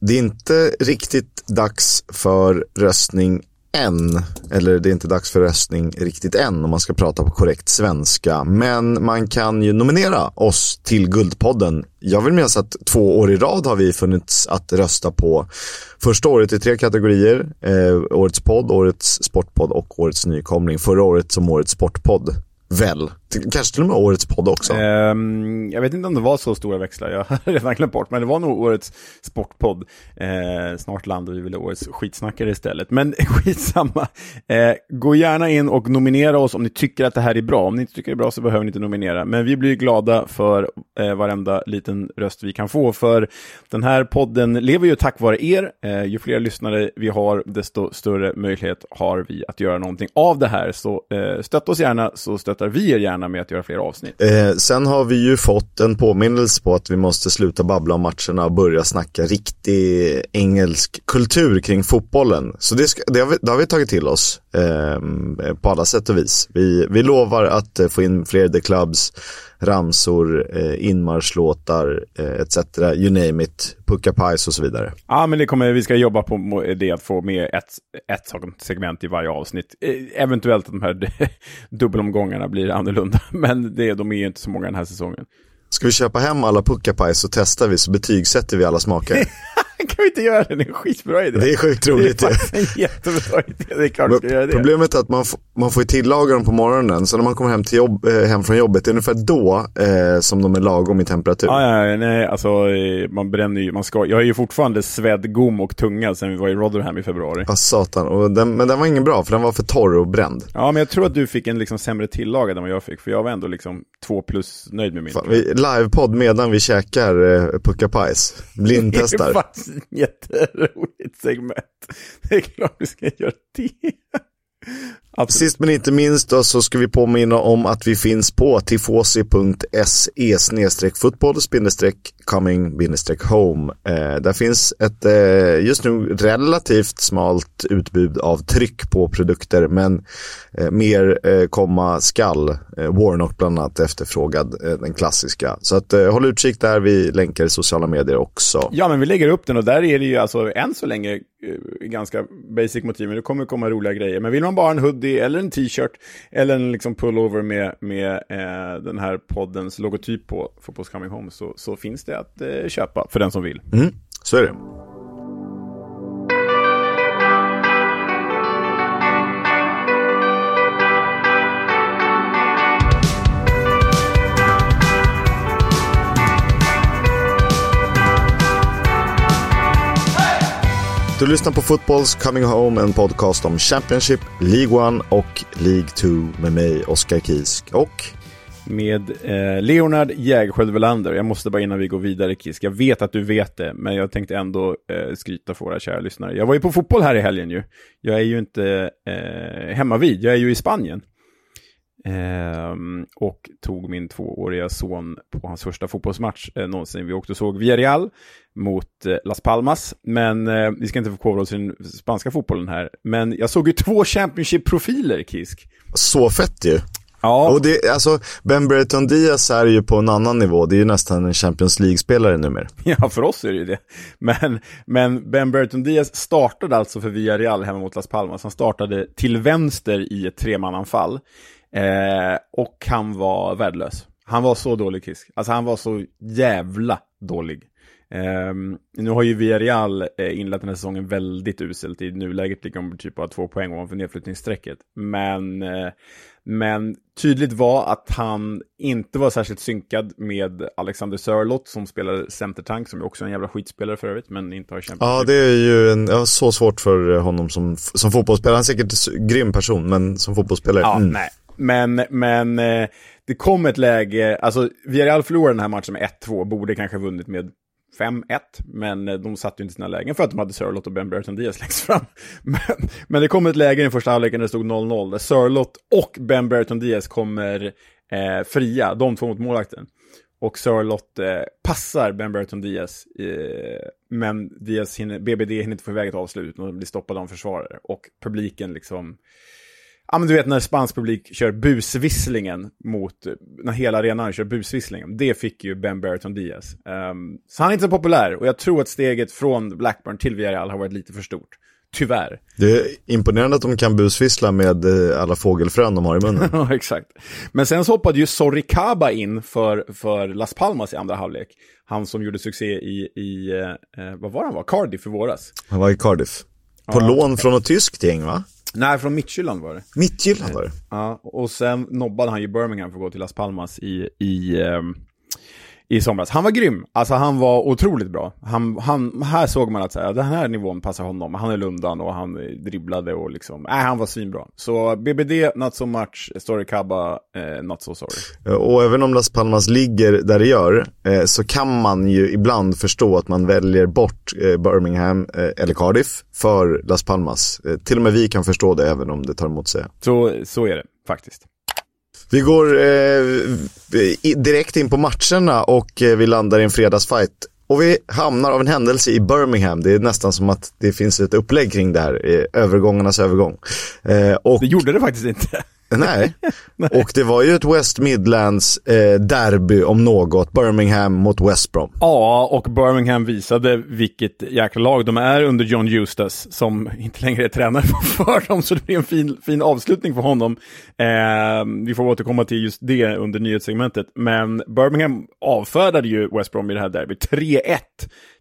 Det är inte riktigt dags för röstning än. Eller det är inte dags för röstning riktigt än om man ska prata på korrekt svenska. Men man kan ju nominera oss till Guldpodden. Jag vill minnas att två år i rad har vi funnits att rösta på. Första året i tre kategorier. Eh, årets podd, årets sportpodd och årets nykomling. Förra året som årets sportpodd. Väl? Kanske till och med årets podd också. Um, jag vet inte om det var så stora växlar, jag har redan glömt bort, men det var nog årets sportpodd. Uh, snart landar vi väl årets skitsnackare istället, men skitsamma. Uh, gå gärna in och nominera oss om ni tycker att det här är bra. Om ni inte tycker det är bra så behöver ni inte nominera, men vi blir glada för uh, varenda liten röst vi kan få, för den här podden lever ju tack vare er. Uh, ju fler lyssnare vi har, desto större möjlighet har vi att göra någonting av det här. Så eh, stötta oss gärna, så stöttar vi er gärna gärna med att göra fler avsnitt. Eh, sen har vi ju fått en påminnelse på att vi måste sluta babbla om matcherna och börja snacka riktig engelsk kultur kring fotbollen. Så det, ska, det, har, vi, det har vi tagit till oss eh, på alla sätt och vis. Vi, vi lovar att eh, få in fler The Clubs ramsor, eh, inmarschlåtar eh, etc. You name it, pucka pajs och så vidare. Ja, men det kommer, vi ska jobba på det att få med ett, ett segment i varje avsnitt. Eh, eventuellt att de här dubbelomgångarna blir annorlunda, men det, de är ju inte så många den här säsongen. Ska vi köpa hem alla pucka så testar vi så betygsätter vi alla smaker? kan vi inte göra det? Det är en skitbra idé. Det är sjukt roligt. Det är faktiskt en jättebra idé. Det är klart vi ska göra det. Problemet är att man, man får tillaga dem på morgonen. Så när man kommer hem, till jobb, eh, hem från jobbet, det är ungefär då eh, som de är lagom i temperatur. Ja, ja, nej, alltså eh, man bränner ju, man ska, jag är ju fortfarande svedd, gom och tunga sen vi var i Rotherham i februari. Ja, satan. Och den, men den var ingen bra, för den var för torr och bränd. Ja, men jag tror att du fick en liksom sämre tillagad än vad jag fick, för jag var ändå liksom två plus nöjd med min. Fan, vi, livepodd medan vi käkar eh, puckapajs. Blindtestar. det är faktiskt jätteroligt segment. Det är klart vi ska göra det. Absolut. Sist men inte minst då, så ska vi påminna om att vi finns på tifosi.se fotboll coming home. Eh, där finns ett eh, just nu relativt smalt utbud av tryck på produkter men eh, mer eh, komma skall. Eh, Warnock bland annat efterfrågad, eh, den klassiska. Så att eh, håll utkik där, vi länkar i sociala medier också. Ja men vi lägger upp den och där är det ju alltså än så länge eh, ganska basic motiv, men det kommer komma roliga grejer. Men vill man bara ha en hoodie eller en t-shirt eller en liksom pullover med, med eh, den här poddens logotyp på Fotbolls Coming Home så, så finns det att eh, köpa för den som vill. Mm, så är det. Du lyssnar på Fotbolls Coming Home, en podcast om Championship, League 1 och League 2 med mig, Oskar Kisk och med eh, Leonard Jägerskiöld Welander. Jag måste bara innan vi går vidare Kisk, jag vet att du vet det, men jag tänkte ändå eh, skryta för våra kära lyssnare. Jag var ju på fotboll här i helgen ju. Jag är ju inte eh, hemma vid, jag är ju i Spanien. Eh, och tog min tvååriga son på hans första fotbollsmatch eh, någonsin. Vi åkte och såg Villarreal mot eh, Las Palmas, men eh, vi ska inte förkovra oss i den spanska fotbollen här. Men jag såg ju två Championship-profiler, Kisk. Så fett ju. Ja. Och det, alltså, Ben Brereton Diaz är ju på en annan nivå. Det är ju nästan en Champions League-spelare numera. Ja, för oss är det ju det. Men, men Ben Brereton Diaz startade alltså för Villarreal hemma mot Las Palmas. Han startade till vänster i ett tremananfall. Eh, och han var värdelös. Han var så dålig Kisk. Alltså han var så jävla dålig. Eh, nu har ju Villarreal eh, inlett den här säsongen väldigt uselt. I nuläget ligger de typ bara två poäng ovanför nedflyttningsstrecket. Men, eh, men tydligt var att han inte var särskilt synkad med Alexander Sörlott som spelar centertank, som är också en jävla skitspelare för övrigt, men inte har kämpat. Ja, det är ju en, ja, så svårt för honom som, som fotbollsspelare. Han är säkert en grym person, men som fotbollsspelare. Ja, mm. nej. Men, men eh, det kom ett läge, alltså Villarreal förlorade den här matchen med 1-2, borde kanske vunnit med 5-1, men eh, de satt ju inte sina lägen för att de hade Sörlott och Ben Burton Diaz längst fram. Men, men det kom ett läge i den första halvleken där det stod 0-0, där Sörlott och Ben Burton Diaz kommer eh, fria, de två mot målvakten. Och Sörlott eh, passar Ben Burton Diaz, eh, men Diaz hinner, BBD hinner inte få iväg ett avslut och blir stoppad av en försvarare. Och publiken liksom Ja, men du vet när spansk publik kör busvisslingen mot, när hela arenan kör busvisslingen. Det fick ju Ben Berton Diaz. Um, så han är inte så populär och jag tror att steget från Blackburn till Villarreal har varit lite för stort. Tyvärr. Det är imponerande att de kan busvissla med eh, alla fågelfrön de har i munnen. Ja, exakt. Men sen så hoppade ju Sorricaba in för, för Las Palmas i andra halvlek. Han som gjorde succé i, i eh, vad var han var? Cardiff för våras. Han var i Cardiff. På ja. lån från något tyskt gäng va? Nej, från Midtjylland var det. Midtjylland var det? Ja, och sen nobbade han ju Birmingham för att gå till Las Palmas i, i um, i somras. Han var grym, alltså han var otroligt bra. Han, han, här såg man att så här, den här nivån passar honom. Han är lundan och han dribblade och liksom, nej han var svinbra. Så BBD, not so much, Story Cabba, eh, not so sorry. Och även om Las Palmas ligger där det gör, eh, så kan man ju ibland förstå att man väljer bort eh, Birmingham eh, eller Cardiff för Las Palmas. Eh, till och med vi kan förstå det även om det tar emot sig. Så, så är det faktiskt. Vi går eh, direkt in på matcherna och eh, vi landar i en fredagsfight. Och vi hamnar av en händelse i Birmingham. Det är nästan som att det finns ett upplägg kring det här, eh, övergångarnas övergång. Eh, och... Det gjorde det faktiskt inte. Nej. och det var ju ett West Midlands eh, derby om något, Birmingham mot West Brom. Ja, och Birmingham visade vilket jäkla lag de är under John Eustace, som inte längre är tränare för dem, så det blir en fin, fin avslutning för honom. Eh, vi får återkomma till just det under nyhetssegmentet, men Birmingham avfärdade ju West Brom i det här derbyt, 3-1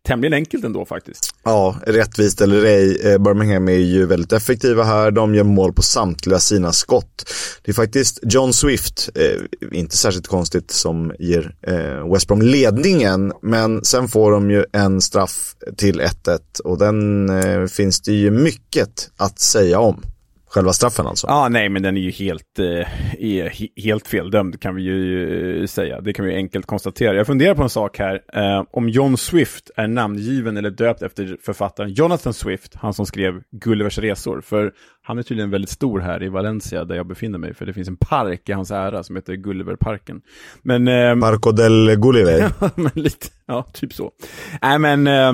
tämligen enkelt ändå faktiskt. Ja, rättvist eller ej. Eh, Birmingham är ju väldigt effektiva här. De gör mål på samtliga sina skott. Det är faktiskt John Swift, eh, inte särskilt konstigt, som ger eh, West Brom ledningen. Men sen får de ju en straff till 1-1 och den eh, finns det ju mycket att säga om. Själva straffen alltså? Ja, ah, nej, men den är ju helt, eh, helt feldömd kan vi ju eh, säga. Det kan vi enkelt konstatera. Jag funderar på en sak här. Eh, om John Swift är namngiven eller döpt efter författaren Jonathan Swift, han som skrev Gullivers resor. För han är tydligen väldigt stor här i Valencia där jag befinner mig. För det finns en park i hans ära som heter Gulliverparken. Men... Eh, Parco del Gulliver. ja, men lite, ja, typ så. Nej, men... Eh,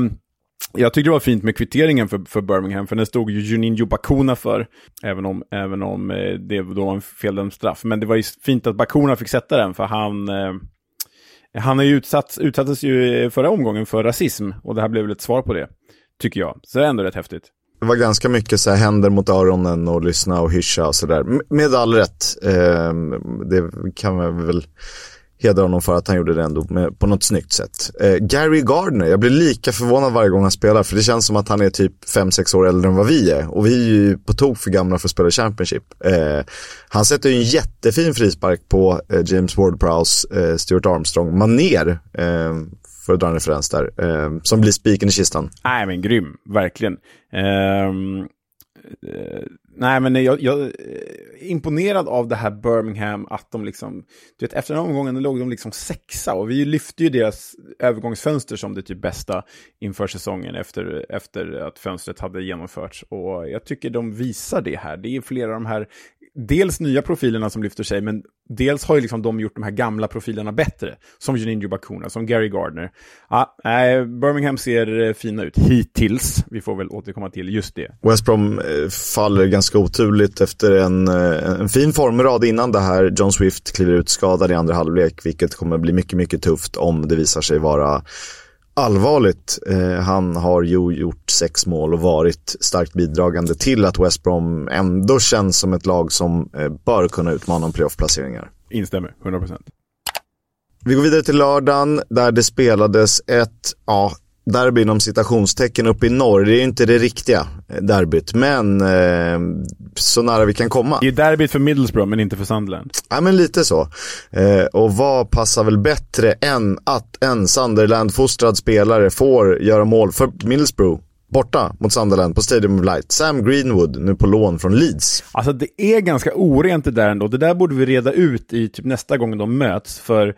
jag tyckte det var fint med kvitteringen för, för Birmingham, för den stod ju Juninho Bakuna för, även om, även om eh, det då var en feldömd straff. Men det var ju fint att Bakuna fick sätta den, för han, eh, han är ju utsatt, utsattes ju eh, förra omgången för rasism, och det här blev väl ett svar på det, tycker jag. Så det är ändå rätt häftigt. Det var ganska mycket så här händer mot öronen och lyssna och hyscha och sådär. Med all rätt. Eh, det kan man väl hedra honom för att han gjorde det ändå med, på något snyggt sätt. Eh, Gary Gardner, jag blir lika förvånad varje gång han spelar för det känns som att han är typ 5-6 år äldre än vad vi är och vi är ju på tok för gamla för att spela Championship. Eh, han sätter ju en jättefin frispark på eh, James Ward-Prowse, eh, Stuart Armstrong, maner eh, för att dra en referens där, eh, som blir spiken i kistan. Nej men grym, verkligen. Ehm, eh, Nej, men jag, jag är imponerad av det här Birmingham, att de liksom, du vet, efter den omgången låg de liksom sexa och vi lyfte ju deras övergångsfönster som det typ bästa inför säsongen efter, efter att fönstret hade genomförts. Och jag tycker de visar det här. Det är flera av de här dels nya profilerna som lyfter sig, men dels har ju liksom de gjort de här gamla profilerna bättre. Som Juninho Bakuna, som Gary Gardner. Ja, äh, Birmingham ser eh, fina ut hittills. Vi får väl återkomma till just det. West Brom eh, faller ganska oturligt efter en, eh, en fin formrad innan det här. John Swift kliver ut skadad i andra halvlek, vilket kommer bli mycket, mycket tufft om det visar sig vara allvarligt. Eh, han har ju gjort sex mål och varit starkt bidragande till att West Brom ändå känns som ett lag som eh, bör kunna utmana om playoff-placeringar. Instämmer, 100%. Vi går vidare till lördagen där det spelades ett, ja, derby inom citationstecken uppe i norr. Det är ju inte det riktiga derbyt, men eh, så nära vi kan komma. Det är derbyt för Middlesbrough, men inte för Sunderland. Ja, men lite så. Eh, och vad passar väl bättre än att en Sunderland-fostrad spelare får göra mål för Middlesbrough borta mot Sunderland på Stadium of Light. Sam Greenwood, nu på lån från Leeds. Alltså det är ganska orent det där ändå. Det där borde vi reda ut i typ nästa gång de möts, för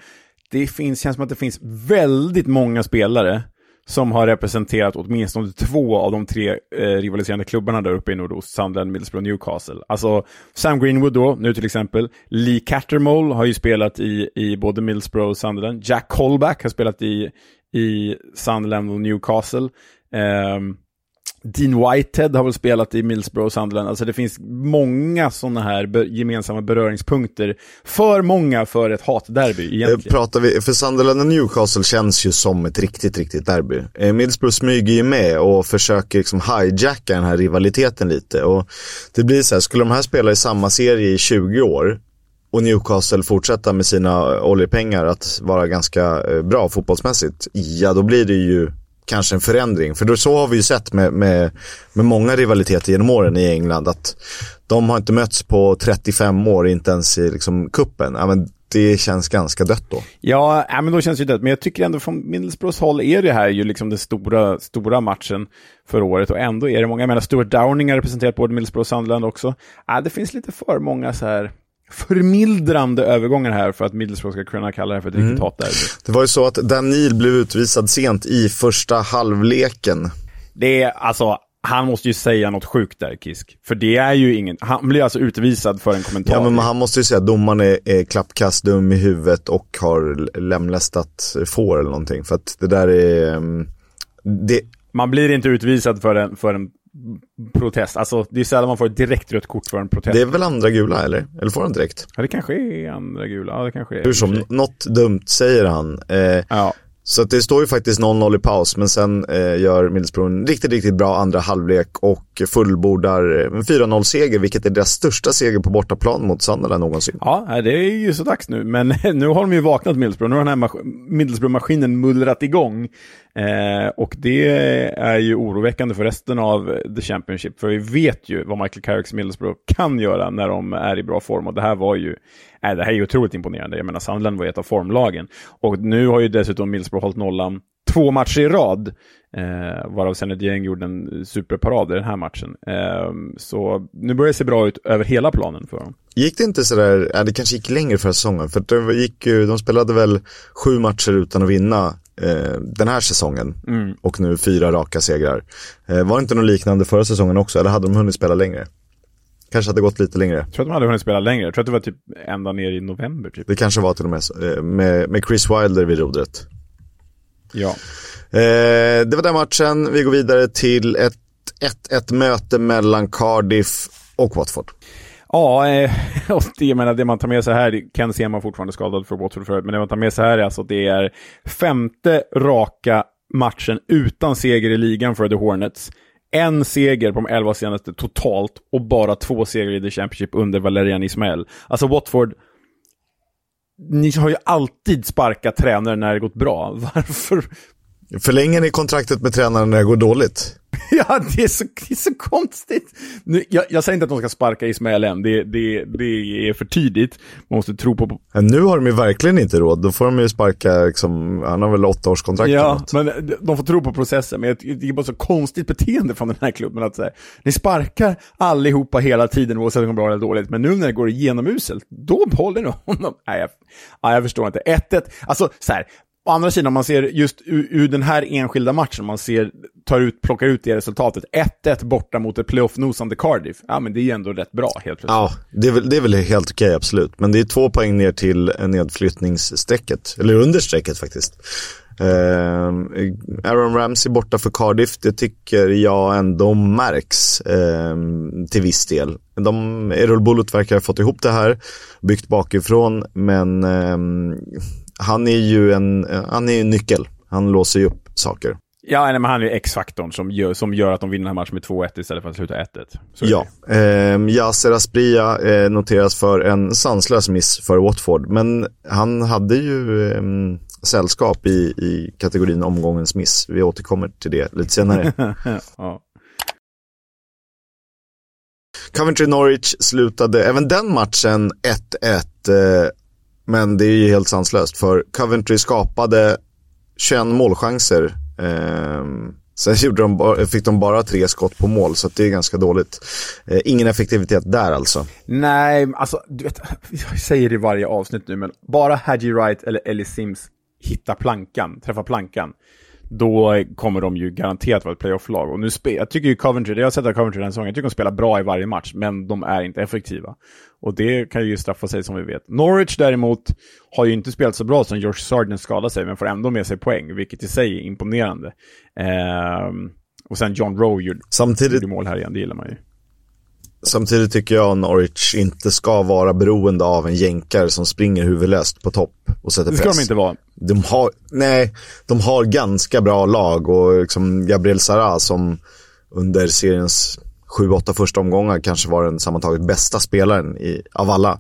det finns, känns som att det finns väldigt många spelare som har representerat åtminstone två av de tre eh, rivaliserande klubbarna där uppe i nordost, Sunderland, Middlesbrough och Newcastle. Alltså Sam Greenwood då, nu till exempel. Lee Cattermole har ju spelat i, i både Middlesbrough och Sunderland. Jack Colback har spelat i, i Sunderland och Newcastle. Um, Dean Whitehead har väl spelat i Middlesbrough och Sunderland. Alltså det finns många sådana här gemensamma beröringspunkter. För många för ett hatderby egentligen. Pratar vi, för Sunderland och Newcastle känns ju som ett riktigt, riktigt derby. Eh, Middlesbrough smyger ju med och försöker liksom hijacka den här rivaliteten lite. Och det blir så här, skulle de här spela i samma serie i 20 år och Newcastle fortsätta med sina oljepengar att vara ganska eh, bra fotbollsmässigt, ja då blir det ju kanske en förändring. För då, så har vi ju sett med, med, med många rivaliteter genom åren i England att de har inte mötts på 35 år, inte ens i liksom kuppen. Ja, men det känns ganska dött då. Ja, äh, men då känns det dött. Men jag tycker ändå från Middlesbroughs håll är det här ju liksom den stora, stora matchen för året och ändå är det många, jag menar Stuart Downing har representerat både Middlesbrough och Sunderland också. Äh, det finns lite för många så här förmildrande övergångar här för att Middlesbrough ska kunna kalla det för ett mm. riktigt hatderby. Det var ju så att Danil blev utvisad sent i första halvleken. Det är alltså, han måste ju säga något sjukt där, Kisk. För det är ju ingen, han blir alltså utvisad för en kommentar. Ja, men han måste ju säga att domaren är, är klappkast dum i huvudet och har lemlästat får eller någonting. För att det där är... Mm, det... Man blir inte utvisad för en, för en protest. Alltså, det är sällan man får ett direkt rött kort för en protest. Det är väl andra gula, eller? Eller får han direkt? Ja, det kanske är andra gula. Ja, det kanske är. Hur som, något dumt säger han. Eh, ja. Så det står ju faktiskt 0-0 i paus, men sen eh, gör Middlesbrough en riktigt, riktigt bra andra halvlek och fullbordar eh, en 4-0-seger, vilket är deras största seger på bortaplan mot Sunderland någonsin. Ja, det är ju så dags nu, men nu har de ju vaknat Middlesbrough. Nu har den här Middlesbrough-maskinen mullrat igång. Eh, och det är ju oroväckande för resten av The Championship, för vi vet ju vad Michael Carricks Middlesbrough kan göra när de är i bra form, och det här var ju äh, det här är ju otroligt imponerande. Jag menar, Sunderland var ett av formlagen. Och nu har ju dessutom Middlesbrough hållit nollan två matcher i rad. Eh, varav Senedieng gjorde en superparad i den här matchen. Eh, så nu börjar det se bra ut över hela planen för dem. Gick det inte sådär, ja, det kanske gick längre förra säsongen, för det gick ju, de spelade väl sju matcher utan att vinna eh, den här säsongen mm. och nu fyra raka segrar. Eh, var det inte något liknande förra säsongen också, eller hade de hunnit spela längre? Kanske hade gått lite längre. Jag tror att de hade hunnit spela längre. Jag tror att det var typ ända ner i november. Typ. Det kanske var till och med eh, med, med Chris Wilder vid rodret. Ja. Eh, det var den matchen. Vi går vidare till ett 1-1 möte mellan Cardiff och Watford. Ja, eh, och det, menar, det man tar med sig här, Ken Sema fortfarande skadad för Watford förut, men det man tar med sig här är alltså att det är femte raka matchen utan seger i ligan för The Hornets en seger på de elva senaste totalt och bara två segrar i The Championship under Valerian Ismael. Alltså Watford, ni har ju alltid sparkat tränare när det gått bra. Varför? Förlänger ni kontraktet med tränaren när det går dåligt? ja, det är så, det är så konstigt. Nu, jag, jag, säger inte att de ska sparka Ismael än, det, det, det är för tidigt. Man måste tro på... Ja, nu har de ju verkligen inte råd, då får de ju sparka, liksom, han har väl åtta års kontrakt Ja, men de får tro på processen, men det är bara så konstigt beteende från den här klubben att säga, ni sparkar allihopa hela tiden oavsett om det går bra eller dåligt, men nu när det går igenom uselt, då behåller ni honom. Nej, jag, nej, jag förstår inte. 1-1, alltså så här, Å andra sidan, om man ser just ur, ur, den här enskilda matchen, man ser, tar ut, plockar ut det resultatet, 1-1 borta mot ett playoff-nosande Cardiff, ja men det är ju ändå rätt bra helt plötsligt. Ja, det är väl, det är väl helt okej, absolut. Men det är två poäng ner till nedflyttningsstrecket, eller under strecket faktiskt. Eh, Aaron Ramsey borta för Cardiff, det tycker jag ändå märks eh, till viss del. De, Errol Bullet verkar ha fått ihop det här, byggt bakifrån, men eh, han är ju en, han är en nyckel. Han låser ju upp saker. Ja, nej, men han är ju X-faktorn som gör, som gör att de vinner den här matchen med 2-1 istället för att sluta 1-1. Ja, eh, Yasser Aspria eh, noteras för en sanslös miss för Watford, men han hade ju eh, sällskap i, i kategorin omgångens miss. Vi återkommer till det lite senare. ja. Coventry Norwich slutade även den matchen 1-1. Men det är ju helt sanslöst för Coventry skapade 21 målchanser. Eh, sen gjorde de, fick de bara tre skott på mål, så det är ganska dåligt. Eh, ingen effektivitet där alltså. Nej, alltså du vet, jag säger det i varje avsnitt nu, men bara Hadji Wright eller Ellie Sims hittar plankan, träffar plankan då kommer de ju garanterat vara ett playoff-lag. Och nu spe jag tycker ju Coventry, jag har sett att Coventry den säsongen, jag tycker de spelar bra i varje match, men de är inte effektiva. Och det kan ju straffa sig som vi vet. Norwich däremot har ju inte spelat så bra som George Sargent skadade sig, men får ändå med sig poäng, vilket i sig är imponerande. Eh, Och sen John Rowe gjorde, Samtidigt, gjorde mål här igen, det gillar man ju. Samtidigt tycker jag Norwich inte ska vara beroende av en jänkare som springer huvudlöst på topp och sätter Det ska press. de inte vara. De har, nej, de har ganska bra lag och liksom Gabriel Sara som under seriens 7-8 första omgångar kanske var den sammantaget bästa spelaren i, av alla.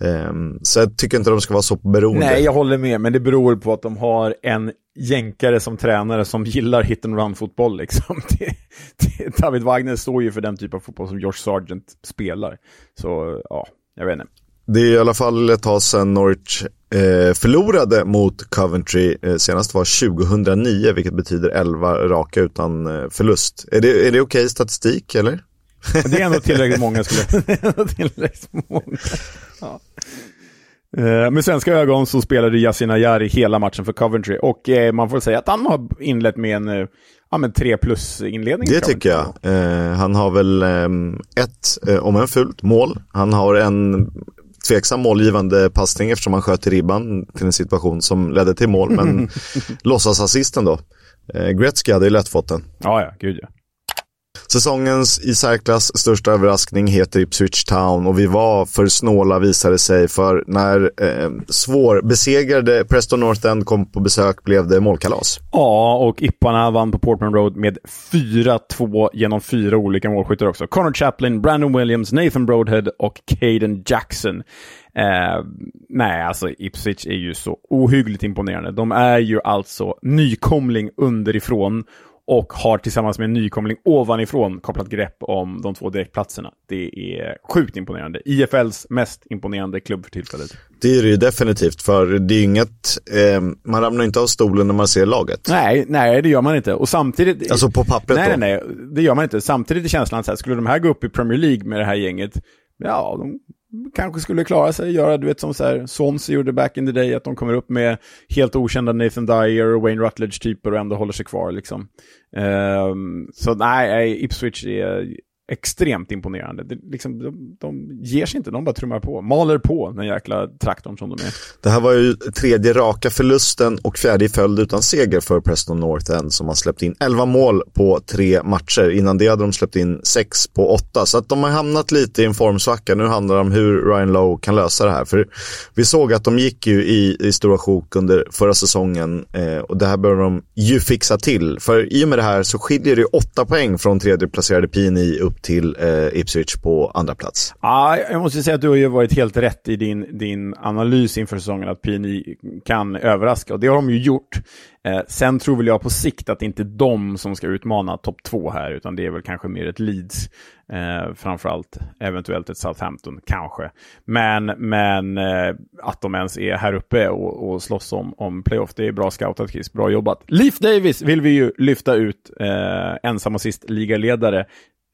Ehm, så jag tycker inte de ska vara så beroende. Nej, jag håller med, men det beror på att de har en jänkare som tränare som gillar hit and run-fotboll. Liksom. David Wagner står ju för den typ av fotboll som George Sargent spelar. Så, ja, jag vet inte. Det är i alla fall ett tag sedan Norwich eh, förlorade mot Coventry. Eh, senast var 2009, vilket betyder 11 raka utan eh, förlust. Är det, är det okej statistik, eller? Det är ändå tillräckligt många skulle jag det är ändå tillräckligt många. Ja. Eh, Med svenska ögon så spelade Yasin Ayari hela matchen för Coventry och eh, man får säga att han har inlett med en eh, ja, men 3 plus inledning. Det tycker jag. Eh, han har väl ehm, ett, eh, om än fult, mål. Han har en tveksam målgivande passning eftersom han sköt i ribban till en situation som ledde till mål. Men låtsasassisten då. Eh, Gretzky hade ju lätt fått den. Ja, ja, gud ja. Säsongens i särklass största överraskning heter Ipswich Town och vi var för snåla visade sig för när eh, svårbesegrade Preston North End kom på besök blev det målkalas. Ja, och Ipparna vann på Portman Road med 4-2 genom fyra olika målskyttar också. Connor Chaplin, Brandon Williams, Nathan Broadhead och Caden Jackson. Eh, nej, alltså Ipswich är ju så ohyggligt imponerande. De är ju alltså nykomling underifrån och har tillsammans med en nykomling ovanifrån kopplat grepp om de två direktplatserna. Det är sjukt imponerande. IFLs mest imponerande klubb för tillfället. Det är det ju definitivt för det är inget, eh, man ramlar inte av stolen när man ser laget. Nej, nej, det gör man inte. Och samtidigt... Alltså på pappret nej, då. nej, nej, det gör man inte. Samtidigt är känslan så här, skulle de här gå upp i Premier League med det här gänget, ja, de kanske skulle klara sig, göra, du vet som så här, Swansea gjorde back in the day, att de kommer upp med helt okända Nathan Dyer och Wayne Rutledge-typer och ändå håller sig kvar liksom. Um, så nej, Ipswich är extremt imponerande. Det, liksom, de, de ger sig inte, de bara trummar på. Maler på den jäkla traktorn som de är. Det här var ju tredje raka förlusten och fjärde i följd utan seger för Preston North End som har släppt in 11 mål på tre matcher. Innan det hade de släppt in 6 på 8. Så att de har hamnat lite i en formsvacka. Nu handlar det om hur Ryan Lowe kan lösa det här. För vi såg att de gick ju i, i stora sjok under förra säsongen eh, och det här behöver de ju fixa till. För i och med det här så skiljer det 8 poäng från tredje placerade PNI upp till eh, Ipswich på andra plats. Ja, jag måste säga att du har ju varit helt rätt i din, din analys inför säsongen att PNI kan överraska och det har de ju gjort. Eh, sen tror väl jag på sikt att det inte är de som ska utmana topp två här, utan det är väl kanske mer ett Leeds, eh, framförallt eventuellt ett Southampton, kanske. Men, men eh, att de ens är här uppe och, och slåss om, om playoff, det är bra scoutat Chris, bra jobbat. Leif Davis vill vi ju lyfta ut, eh, ensam assist ligaledare.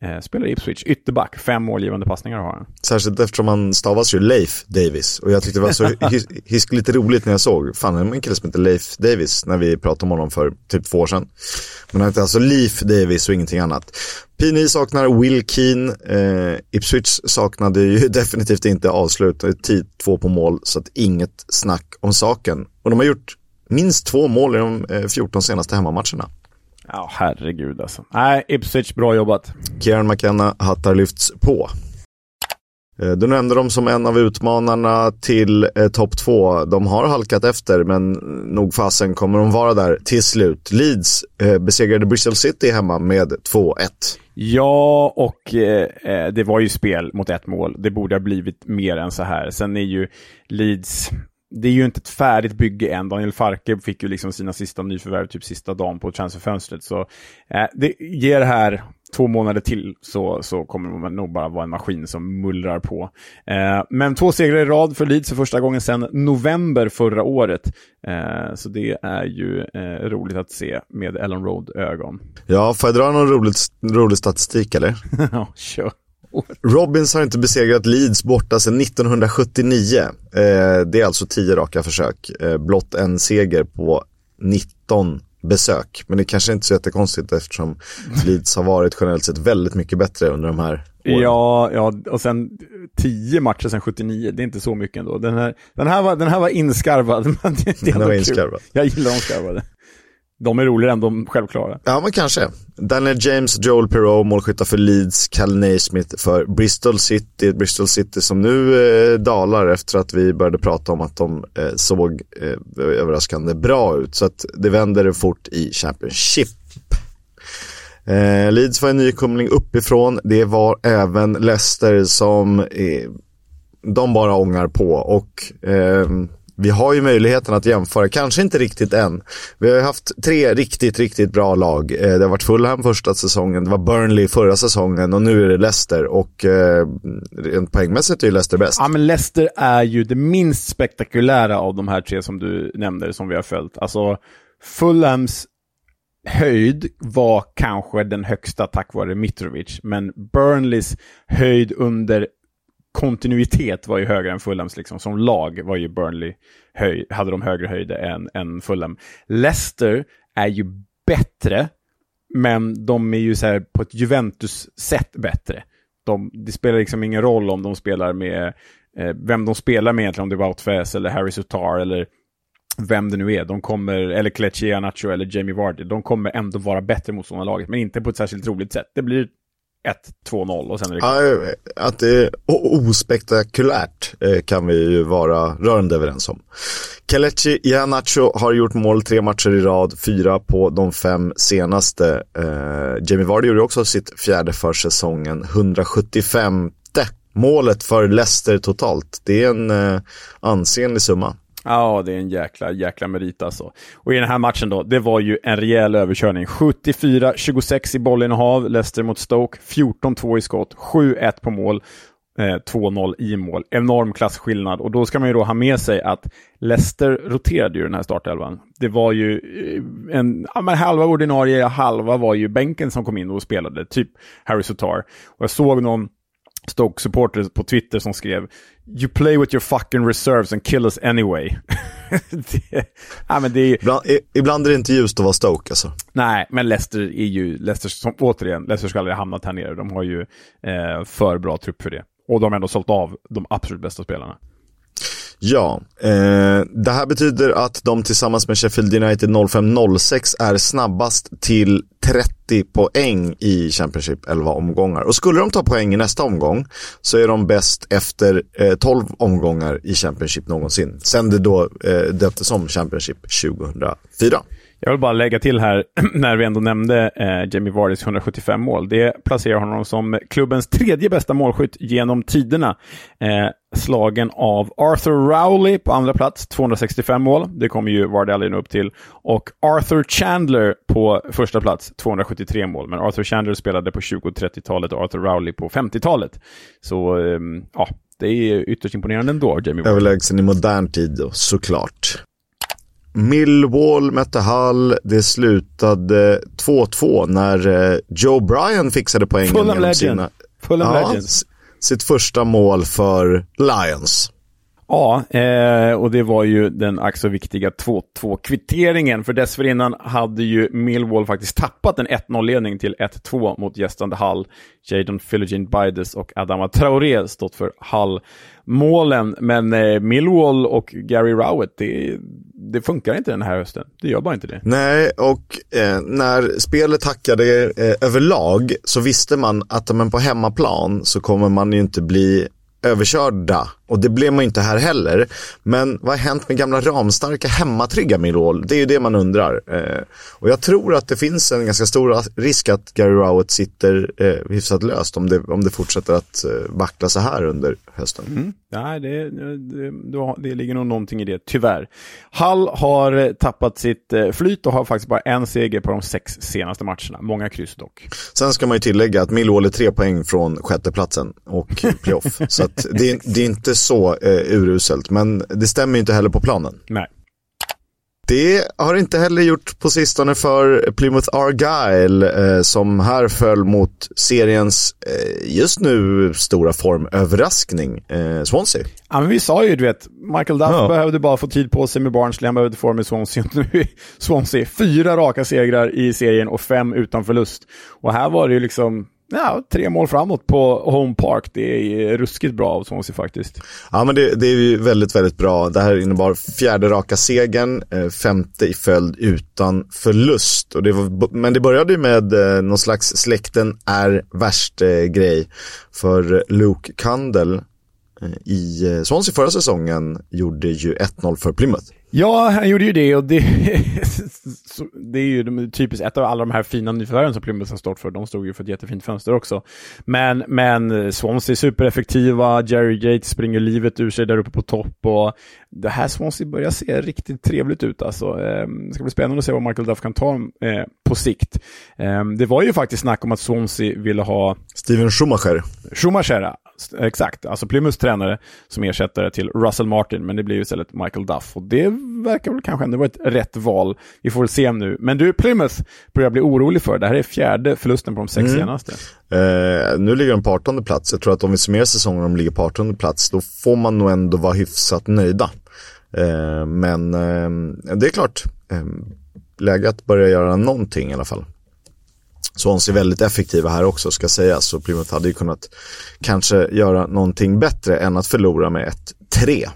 Eh, spelar i Ipswich, ytterback, fem målgivande passningar har han. Särskilt eftersom han stavas ju Leif Davis. Och jag tyckte det var så his hiskligt roligt när jag såg, fan det är en kille som heter Leif Davis när vi pratade om honom för typ två år sedan. Men han heter alltså Leif Davis och ingenting annat. PNI saknar Will Keane, eh, Ipswich saknade ju definitivt inte avslut, 10-2 på mål, så att inget snack om saken. Och de har gjort minst två mål i de eh, 14 senaste hemmamatcherna. Ja, herregud alltså. Nej, Ipswich, bra jobbat. Kieran McKenna hattar lyfts på. Eh, Du nämnde dem som en av utmanarna till eh, topp två. De har halkat efter, men nog fasen kommer de vara där till slut. Leeds eh, besegrade Bristol City hemma med 2-1. Ja, och eh, det var ju spel mot ett mål. Det borde ha blivit mer än så här. Sen är ju Leeds, det är ju inte ett färdigt bygge än. Daniel Farke fick ju liksom sina sista nyförvärv typ sista dagen på transferfönstret. Så eh, det ger här två månader till så, så kommer man nog bara vara en maskin som mullrar på. Eh, men två segrar i rad för Leeds för första gången sedan november förra året. Eh, så det är ju eh, roligt att se med Ellen Road-ögon. Ja, får jag dra någon rolig, rolig statistik eller? ja, kör. Robins har inte besegrat Leeds borta sedan 1979. Eh, det är alltså tio raka försök. Eh, blott en seger på 19 besök. Men det kanske inte är så jättekonstigt eftersom Leeds har varit generellt sett väldigt mycket bättre under de här åren. Ja, ja, och sen tio matcher sedan 79, det är inte så mycket ändå. Den här, den här, var, den här var inskarvad. men det, det var inskarvad. Jag gillar de skarvade. De är roligare än de självklara. Ja, men kanske. Daniel James, Joel Perreault, målskyttar för Leeds, Cal Naismith för Bristol City. Bristol City som nu eh, dalar efter att vi började prata om att de eh, såg eh, överraskande bra ut. Så att det vänder fort i Championship. Eh, Leeds var en nykomling uppifrån. Det var även Leicester som eh, de bara ångar på och eh, vi har ju möjligheten att jämföra, kanske inte riktigt än. Vi har haft tre riktigt, riktigt bra lag. Eh, det har varit Fulham första säsongen, det var Burnley förra säsongen och nu är det Leicester. Och eh, rent poängmässigt är ju Leicester bäst. Ja, men Leicester är ju det minst spektakulära av de här tre som du nämnde, som vi har följt. Alltså, Fulhams höjd var kanske den högsta tack vare Mitrovic, men Burnleys höjd under kontinuitet var ju högre än Fulhams. Liksom. Som lag var ju Burnley höj, hade de högre höjder än, än Fulham. Leicester är ju bättre, men de är ju så här på ett Juventus-sätt bättre. De, det spelar liksom ingen roll om de spelar med eh, vem de spelar med egentligen, om det är Wout eller Harry Sutar eller vem det nu är. De kommer, eller Kelechi Anacho eller Jamie Vardy. De kommer ändå vara bättre mot sådana laget, men inte på ett särskilt roligt sätt. Det blir 1-2-0 och sen är det ja, Att det är ospektakulärt eh, kan vi ju vara rörande överens om. Kelechi Iheanacho har gjort mål tre matcher i rad, fyra på de fem senaste. Eh, Jamie Vardy gjorde också sitt fjärde för säsongen, 175 målet för Leicester totalt. Det är en eh, ansenlig summa. Ja, det är en jäkla, jäkla merit alltså. Och i den här matchen då, det var ju en rejäl överkörning. 74-26 i bollinnehav, Leicester mot Stoke, 14-2 i skott, 7-1 på mål, eh, 2-0 i mål. Enorm klasskillnad och då ska man ju då ha med sig att Leicester roterade ju den här startelvan. Det var ju eh, en, ja men halva ordinarie, halva var ju bänken som kom in och spelade, typ Harry Sotar. Och jag såg någon Stoke-supporter på Twitter som skrev You play with your fucking reserves and kill us anyway. det, ja, men det är, ibland, ibland är det inte ljust att vara Stoke alltså. Nej, men Leicester är ju, Leicester, som, återigen, Leicester ska aldrig hamnat här nere. De har ju eh, för bra trupp för det. Och de har ändå sålt av de absolut bästa spelarna. Ja, eh, det här betyder att de tillsammans med Sheffield United 05-06 är snabbast till 30 poäng i Championship 11 omgångar. Och skulle de ta poäng i nästa omgång så är de bäst efter eh, 12 omgångar i Championship någonsin. Sen det då eh, döptes om Championship 2004. Jag vill bara lägga till här, när vi ändå nämnde eh, Jamie Vardys 175 mål. Det placerar honom som klubbens tredje bästa målskytt genom tiderna. Eh, slagen av Arthur Rowley på andra plats, 265 mål. Det kommer ju Vardy aldrig upp till. Och Arthur Chandler på första plats, 273 mål. Men Arthur Chandler spelade på 20 och 30-talet och Arthur Rowley på 50-talet. Så, eh, ja, det är ytterst imponerande ändå, Jamie Vardy. Överlägsen i modern tid då, såklart. Millwall mötte Hull. Det slutade 2-2 när eh, Joe Bryan fixade poängen Fulham genom sina... Fulham ja, Legends. Sitt första mål för Lions. Ja, eh, och det var ju den ack så viktiga 2-2-kvitteringen. För dessförinnan hade ju Millwall faktiskt tappat en 1-0-ledning till 1-2 mot gästande Hull. Jadon Philogene Bides och Adama Traoré stått för Hull-målen. Men eh, Millwall och Gary Rowett, det, det, funkar inte den här hösten. Det gör bara inte det. Nej, och eh, när spelet hackade eh, överlag så visste man att men på hemmaplan så kommer man ju inte bli överkörda. Och det blev man inte här heller. Men vad har hänt med gamla ramstarka hemmatrygga Millwall? Det är ju det man undrar. Eh, och jag tror att det finns en ganska stor risk att Gary Rowett sitter eh, hyfsat löst om det, om det fortsätter att eh, vackla så här under hösten. Mm. Nej, det, det, det, ligger nog någonting i det, tyvärr. Hull har tappat sitt eh, flyt och har faktiskt bara en seger på de sex senaste matcherna. Många kryss dock. Sen ska man ju tillägga att Millwall är tre poäng från sjätteplatsen och playoff. så det, det är inte så eh, uruselt, men det stämmer inte heller på planen. Nej. Det har inte heller gjort på sistone för Plymouth Argyle eh, som här föll mot seriens eh, just nu stora formöverraskning, eh, Swansea. Ja, men vi sa ju, du vet, Michael Duff ja. behövde bara få tid på sig med Barnsley, han behövde form med Swansea. Nu är Swansea fyra raka segrar i serien och fem utan förlust. Och här var det ju liksom ja, tre mål framåt på Home Park. Det är ruskigt bra av Swansea faktiskt. Ja, men det, det är ju väldigt, väldigt bra. Det här innebar fjärde raka segern, eh, femte i följd utan förlust. Och det var, men det började ju med eh, någon slags släkten är värst-grej. Eh, för Luke Kandel i Swansea förra säsongen gjorde ju 1-0 för Plymouth. Ja, han gjorde ju det och det, det är ju typiskt ett av alla de här fina nyförvärven som Plymouth har stått för. De stod ju för ett jättefint fönster också. Men, men Swansea är supereffektiva, Jerry Gates springer livet ur sig där uppe på topp och det här Swansea börjar se riktigt trevligt ut alltså. Ehm, det ska bli spännande att se vad Michael Duff kan ta eh, på sikt. Ehm, det var ju faktiskt snack om att Swansea ville ha Steven Schumacher. Schumacher, exakt. Alltså Plymouths tränare som ersättare till Russell Martin, men det blir ju istället Michael Duff. Och det verkar väl kanske ändå vara ett rätt val. Vi får väl se nu. Men du, Plymouth börjar jag bli orolig för. Det här är fjärde förlusten på de sex mm. senaste. Eh, nu ligger de på 18 plats. Jag tror att om vi summerar säsongen och de ligger på 18 plats, då får man nog ändå vara hyfsat nöjda. Eh, men eh, det är klart, eh, läge att börja göra någonting i alla fall. Swansea är väldigt effektiva här också ska sägas. Så Plymouth hade ju kunnat kanske göra någonting bättre än att förlora med 1-3.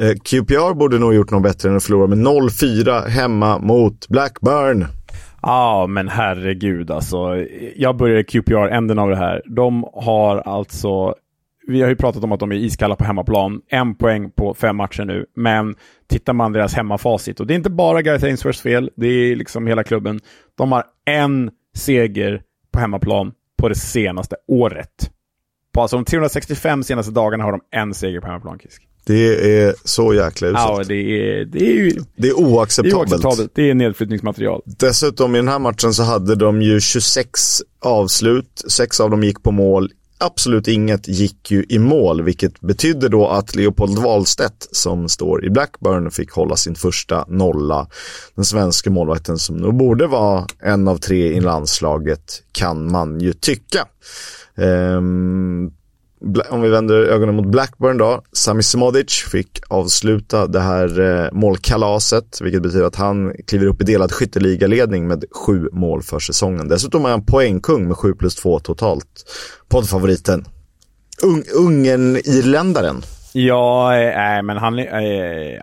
Eh, QPR borde nog gjort något bättre än att förlora med 0-4 hemma mot Blackburn. Ja, men herregud alltså. Jag börjar i QPR-änden av det här. De har alltså vi har ju pratat om att de är iskalla på hemmaplan. En poäng på fem matcher nu. Men tittar man deras hemmafacit, och det är inte bara Gareth Ainsworths fel, det är liksom hela klubben. De har en seger på hemmaplan på det senaste året. På alltså de 365 senaste dagarna har de en seger på hemmaplan, Kisk. Det är så jäkla uselt. Ja, det är, det är ju... Det är oacceptabelt. Det är oacceptabelt. Det är nedflyttningsmaterial. Dessutom i den här matchen så hade de ju 26 avslut. Sex av dem gick på mål. Absolut inget gick ju i mål, vilket betydde då att Leopold Wahlstedt som står i Blackburn fick hålla sin första nolla. Den svenska målvakten som nog borde vara en av tre i landslaget kan man ju tycka. Um, om vi vänder ögonen mot Blackburn då. Sami Smodic fick avsluta det här eh, målkalaset, vilket betyder att han kliver upp i delad skytteligaledning med sju mål för säsongen. Dessutom är han poängkung med 7 plus 2 totalt. Poddfavoriten. Un Ungern-irländaren. Ja, äh, men han, äh,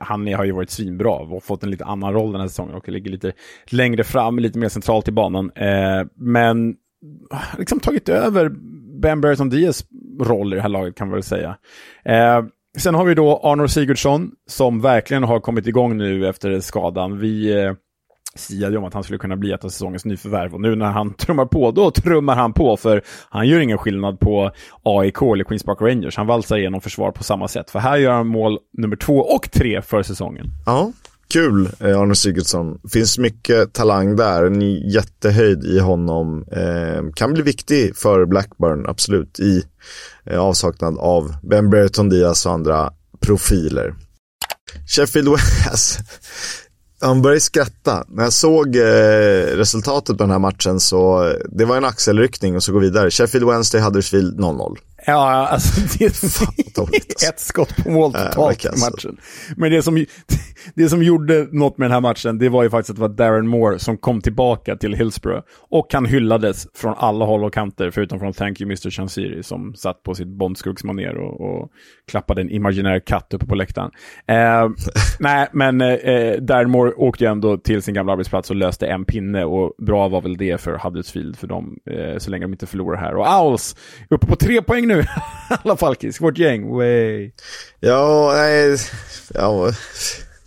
han har ju varit svinbra och fått en lite annan roll den här säsongen och ligger lite längre fram, lite mer centralt i banan. Äh, men liksom tagit över Ben Burton Diaz roll i det här laget kan man väl säga. Eh, sen har vi då Arnor Sigurdsson som verkligen har kommit igång nu efter skadan. Vi eh, siade om att han skulle kunna bli ett av säsongens nyförvärv och nu när han trummar på, då trummar han på för han gör ingen skillnad på AIK eller Queens Park Rangers. Han valsar igenom försvar på samma sätt, för här gör han mål nummer två och tre för säsongen. Ja, Kul, eh, Arne Sigurdsson. Finns mycket talang där, en jättehöjd i honom. Eh, kan bli viktig för Blackburn, absolut, i eh, avsaknad av Ben Brereton Diaz och andra profiler. Sheffield West, han började skratta. När jag såg eh, resultatet på den här matchen så det var en axelryckning och så gå vidare. Sheffield Wednesday, Huddersfield 0-0. Ja, alltså det är ett skott på mål totalt i matchen. Men det som, det som gjorde något med den här matchen, det var ju faktiskt att det var Darren Moore som kom tillbaka till Hillsborough. Och han hyllades från alla håll och kanter, förutom från Thank You Mr. Chansiri, som satt på sitt Bondskuggsmanér och, och klappade en imaginär katt uppe på läktaren. Eh, nej, men eh, Darren Moore åkte ju ändå till sin gamla arbetsplats och löste en pinne, och bra var väl det för Huddersfield, för dem, eh, så länge de inte förlorar här. Och Owls, uppe på tre poäng nu, alla fall, Kisk, vårt gäng, way. Ja, nej, ja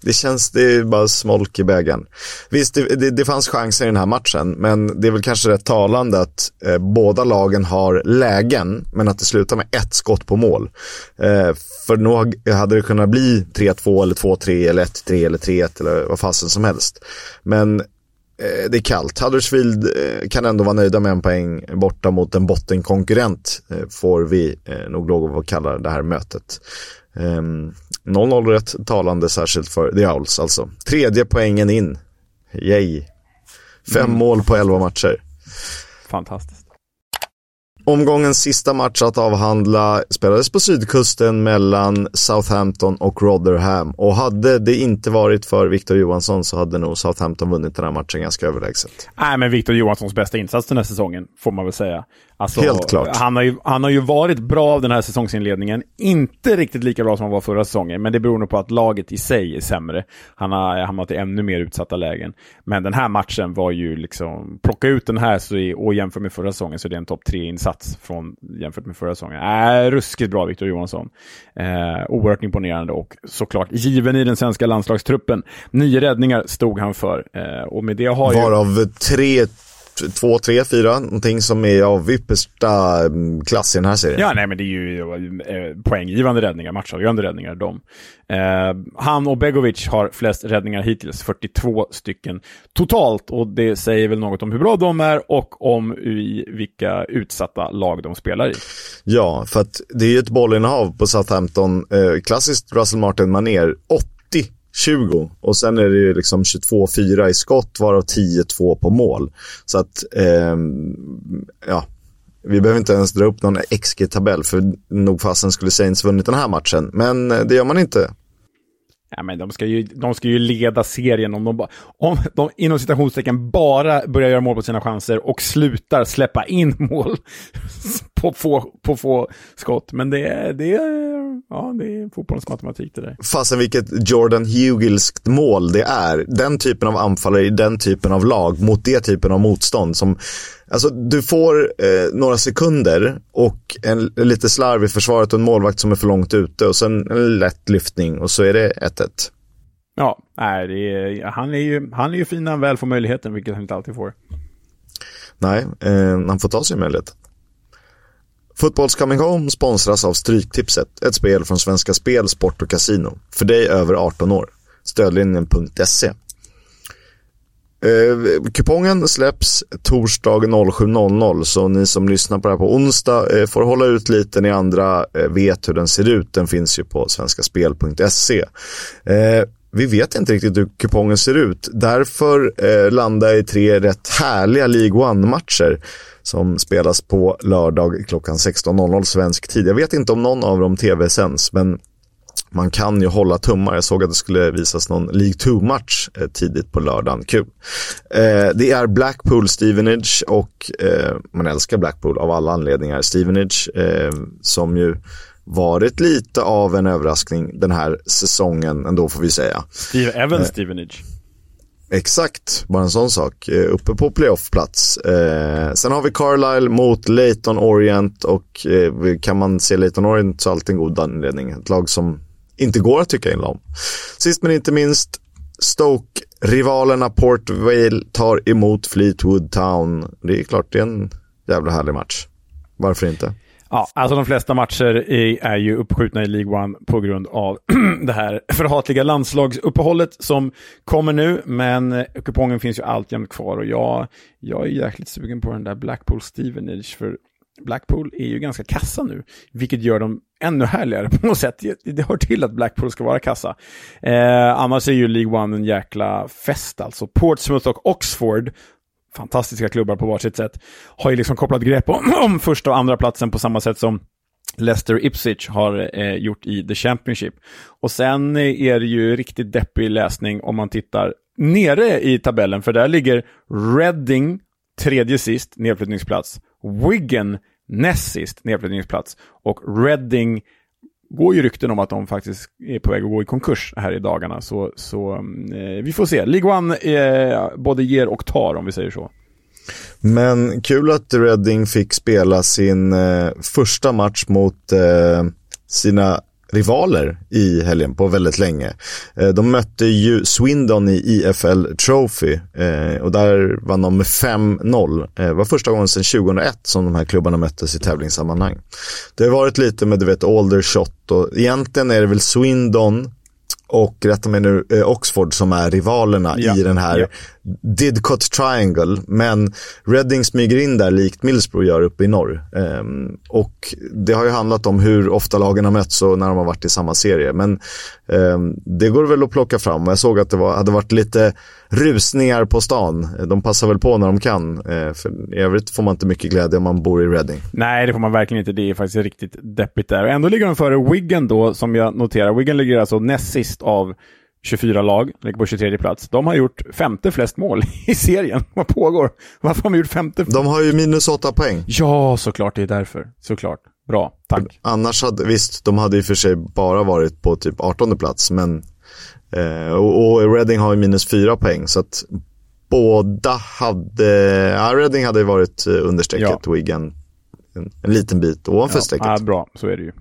det känns, det är bara smolk i bägaren. Visst, det, det, det, fanns chanser i den här matchen, men det är väl kanske rätt talande att eh, båda lagen har lägen, men att det slutar med ett skott på mål. Eh, för nog hade det kunnat bli 3-2 eller 2-3 eller 1-3 eller 3-1 eller vad fasen som helst. Men eh, det är kallt. Huddersfield eh, kan ändå vara nöjda med en poäng borta mot en bottenkonkurrent, eh, får vi eh, nog lov att kalla det här mötet. 0-0 ehm, rätt talande särskilt för The Owls alltså. Tredje poängen in. Yay. Fem mm. mål på elva matcher. Fantastiskt. Omgångens sista match att avhandla spelades på sydkusten mellan Southampton och Rotherham. Och hade det inte varit för Victor Johansson så hade nog Southampton vunnit den här matchen ganska överlägset. Nej, men Victor Johanssons bästa insats den här säsongen, får man väl säga. Alltså, Helt klart. Han har, ju, han har ju varit bra av den här säsongsinledningen. Inte riktigt lika bra som han var förra säsongen, men det beror nog på att laget i sig är sämre. Han har hamnat i ännu mer utsatta lägen. Men den här matchen var ju liksom, plocka ut den här så är, och jämför med förra säsongen så är det en topp tre-insats från, jämfört med förra säsongen. Äh, ruskigt bra Victor Johansson. Eh, oerhört imponerande och såklart given i den svenska landslagstruppen. Nio räddningar stod han för. Eh, och med det har Varav ju... tre två, tre, fyra, någonting som är av yppersta mm, klass i den här serien. Ja, nej men det är ju eh, poänggivande räddningar, matchavgörande räddningar de. Eh, han och Begovic har flest räddningar hittills, 42 stycken totalt. Och det säger väl något om hur bra de är och om i vilka utsatta lag de spelar i. Ja, för att det är ju ett bollinnehav på Southampton, eh, klassiskt Russell Martin-manér, 80 20 och sen är det ju liksom 22-4 i skott varav 10-2 på mål. Så att, eh, ja, vi behöver inte ens dra upp någon XG-tabell för nog fasen skulle Saints vunnit den här matchen. Men eh, det gör man inte. Ja, men de, ska ju, de ska ju leda serien om de, om de inom citationstecken bara börjar göra mål på sina chanser och slutar släppa in mål på få, på få skott. Men det är, det är, ja, det är fotbollens matematik det där. Fasen vilket Jordan Hugilskt mål det är. Den typen av anfallare i den typen av lag mot det typen av motstånd som Alltså du får eh, några sekunder och en, lite slarv i försvaret och en målvakt som är för långt ute och sen en lätt lyftning och så är det 1-1. Ja, nej, är, han, är ju, han är ju fin när han väl får möjligheten, vilket han inte alltid får. Nej, eh, han får ta sig möjlighet. Fotbolls Coming Home sponsras av Stryktipset, ett spel från Svenska Spel, Sport och Casino. För dig över 18 år. Stödlinjen.se. Eh, kupongen släpps torsdag 07.00 så ni som lyssnar på det här på onsdag eh, får hålla ut lite. Ni andra eh, vet hur den ser ut. Den finns ju på svenskaspel.se. Eh, vi vet inte riktigt hur kupongen ser ut. Därför eh, landar jag i tre rätt härliga League One-matcher som spelas på lördag klockan 16.00 svensk tid. Jag vet inte om någon av dem tv-sänds, men man kan ju hålla tummar. Jag såg att det skulle visas någon League 2-match eh, tidigt på lördagen. Kul. Eh, det är Blackpool Stevenage och eh, man älskar Blackpool av alla anledningar. Stevenage eh, som ju varit lite av en överraskning den här säsongen ändå får vi säga. Steve Evans eh, Stevenage. Exakt, bara en sån sak. Eh, uppe på playoffplats. Eh, sen har vi Carlisle mot Leighton Orient och eh, kan man se Leighton Orient så är alltid en god anledning. Ett lag som inte går att tycka illa om. Sist men inte minst, Stoke-rivalerna Port Vale tar emot Fleetwood Town. Det är klart det är en jävla härlig match. Varför inte? Ja, alltså de flesta matcher är, ju uppskjutna i League One på grund av det här förhatliga landslagsuppehållet som kommer nu. Men eh, kupongen finns ju alltjämt kvar och jag, jag är jäkligt sugen på den där Blackpool Stevenage. För Blackpool är ju ganska kassa nu, vilket gör dem ännu härligare på något sätt. Det hör till att Blackpool ska vara kassa. Eh, annars är ju League One en jäkla fest alltså. Portsmouth och Oxford, fantastiska klubbar på varsitt sätt, har ju liksom kopplat grepp om, om första och andra platsen på samma sätt som Leicester Ipswich har eh, gjort i The Championship. Och sen eh, är det ju riktigt deppig läsning om man tittar nere i tabellen, för där ligger Reading tredje sist, nedflyttningsplats. Wigan näst sist, nedflyttningsplats. Och Reading går ju rykten om att de faktiskt är på väg att gå i konkurs här i dagarna. Så, så mm, eh, vi får se. League One eh, både ger och tar om vi säger så. Men kul att Reading fick spela sin eh, första match mot eh, sina rivaler i helgen på väldigt länge. Eh, de mötte ju Swindon i IFL Trophy eh, och där vann de med 5-0. Eh, det var första gången sedan 2001 som de här klubbarna möttes i tävlingssammanhang. Det har varit lite med du vet Aldershot och egentligen är det väl Swindon och rätta mig nu, Oxford som är rivalerna ja. i den här Didcot Triangle, men Reading smyger in där likt Middlesbrough gör uppe i norr. Um, och det har ju handlat om hur ofta lagen har mötts och när de har varit i samma serie. Men um, det går väl att plocka fram. Jag såg att det var, hade varit lite rusningar på stan. De passar väl på när de kan. Uh, för I övrigt får man inte mycket glädje om man bor i Reading. Nej, det får man verkligen inte. Det är faktiskt riktigt deppigt där. Och ändå ligger de före Wigan då, som jag noterar. Wigan ligger alltså näst sist av 24 lag, ligger på 23 plats. De har gjort femte flest mål i serien. Vad pågår? Varför har de gjort femte? De har ju minus åtta poäng. Ja, såklart. Det är därför. Såklart. Bra, tack. Annars hade, visst, de hade i och för sig bara varit på typ 18 plats, men eh, och, och Reading har ju minus fyra poäng, så att båda hade, ja, Reading hade varit eh, under strecket, ja. Wigan en, en, liten bit ovanför ja, strecket. Ja, bra, så är det ju.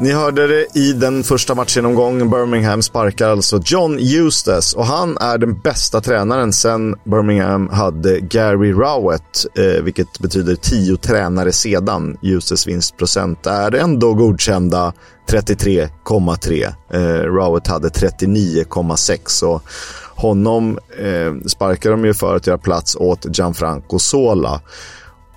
Ni hörde det i den första matchgenomgången. Birmingham sparkar alltså John Eustace och han är den bästa tränaren sedan Birmingham hade Gary Rowett, eh, vilket betyder tio tränare sedan. Eustaces vinstprocent är ändå godkända 33,3. Eh, Rowett hade 39,6 och honom eh, sparkar de ju för att göra plats åt Gianfranco Sola.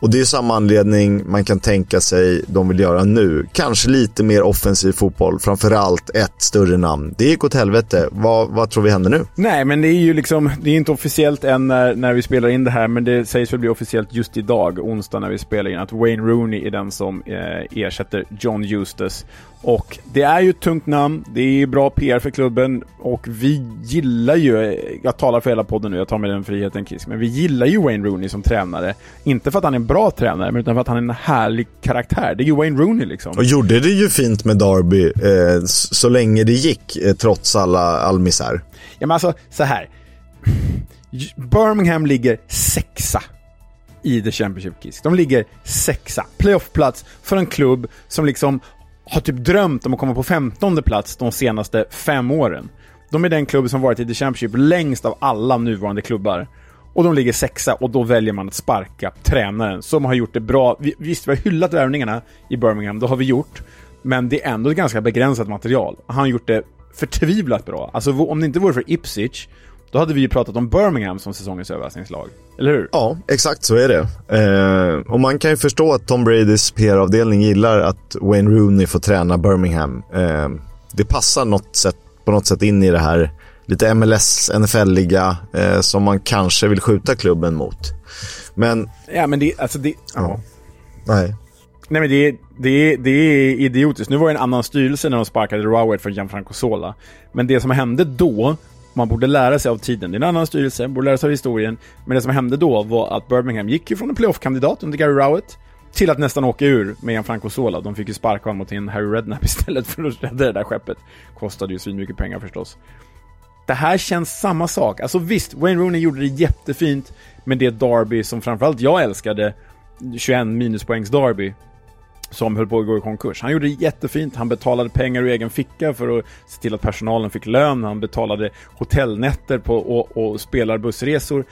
Och det är samma anledning man kan tänka sig de vill göra nu. Kanske lite mer offensiv fotboll, framförallt ett större namn. Det gick åt helvete. Vad, vad tror vi händer nu? Nej, men det är ju liksom, det är inte officiellt än när, när vi spelar in det här, men det sägs väl bli officiellt just idag, onsdag när vi spelar in, att Wayne Rooney är den som eh, ersätter John Eustace. Och det är ju ett tungt namn, det är bra PR för klubben och vi gillar ju, jag talar för hela podden nu, jag tar mig den friheten Kisk, men vi gillar ju Wayne Rooney som tränare. Inte för att han är en bra tränare, men utan för att han är en härlig karaktär. Det är ju Wayne Rooney liksom. Och gjorde det ju fint med Derby eh, så länge det gick, eh, trots alla, all misär. Ja men alltså, så här. Birmingham ligger sexa i The Championship Kiss. De ligger sexa. Playoffplats för en klubb som liksom har typ drömt om att komma på 15 plats de senaste fem åren. De är den klubb som varit i The Championship längst av alla nuvarande klubbar. Och de ligger sexa och då väljer man att sparka tränaren som har gjort det bra. Visst, vi har hyllat värvningarna i Birmingham, det har vi gjort. Men det är ändå ett ganska begränsat material. Han har gjort det förtvivlat bra. Alltså om det inte vore för Ipswich då hade vi ju pratat om Birmingham som säsongens överraskningslag. Eller hur? Ja, exakt så är det. Eh, och man kan ju förstå att Tom Bradys PR-avdelning gillar att Wayne Rooney får träna Birmingham. Eh, det passar något sätt, på något sätt in i det här lite MLS, NFL-liga eh, som man kanske vill skjuta klubben mot. Men... Ja, men det, alltså det... Ja. Nej. Nej men det, det, det är idiotiskt. Nu var det en annan styrelse när de sparkade Rowett för Gianfranco Sola. Men det som hände då man borde lära sig av tiden. Det är en annan styrelse, borde lära sig av historien. Men det som hände då var att Birmingham gick ju från en playoff-kandidat under Gary Rowett till att nästan åka ur med en Franco Sola. De fick ju sparka honom till en Harry Redknapp istället för att rädda det där skeppet. Kostade ju svinmycket mycket pengar förstås. Det här känns samma sak. Alltså visst, Wayne Rooney gjorde det jättefint, men det Derby som framförallt jag älskade, 21 minuspoängs Derby, som höll på att gå i konkurs. Han gjorde det jättefint. Han betalade pengar ur egen ficka för att se till att personalen fick lön. Han betalade hotellnätter på, och, och spelarbussresor.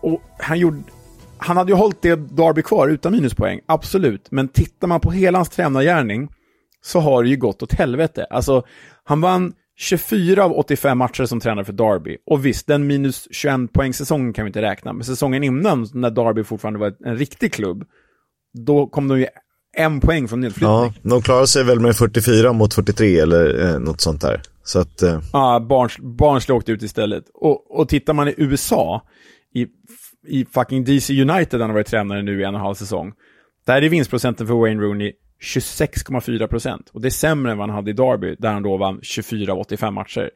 Och han gjorde... Han hade ju hållit det Derby kvar utan minuspoäng, absolut. Men tittar man på hela hans tränargärning så har det ju gått åt helvete. Alltså, han vann 24 av 85 matcher som tränare för Derby. Och visst, den minus 21 poäng säsongen kan vi inte räkna. Men säsongen innan, när Derby fortfarande var en riktig klubb, då kom de ju en poäng från nedflyttning. Ja, de klarar sig väl med 44 mot 43 eller eh, något sånt där. Så att... Eh... Ja, Barns, åkte ut istället. Och, och tittar man i USA, i, i fucking DC United, han har varit tränare nu i en och en halv säsong. Där är vinstprocenten för Wayne Rooney 26,4 procent. Och det är sämre än vad han hade i Derby, där han då vann 24 av 85 matcher.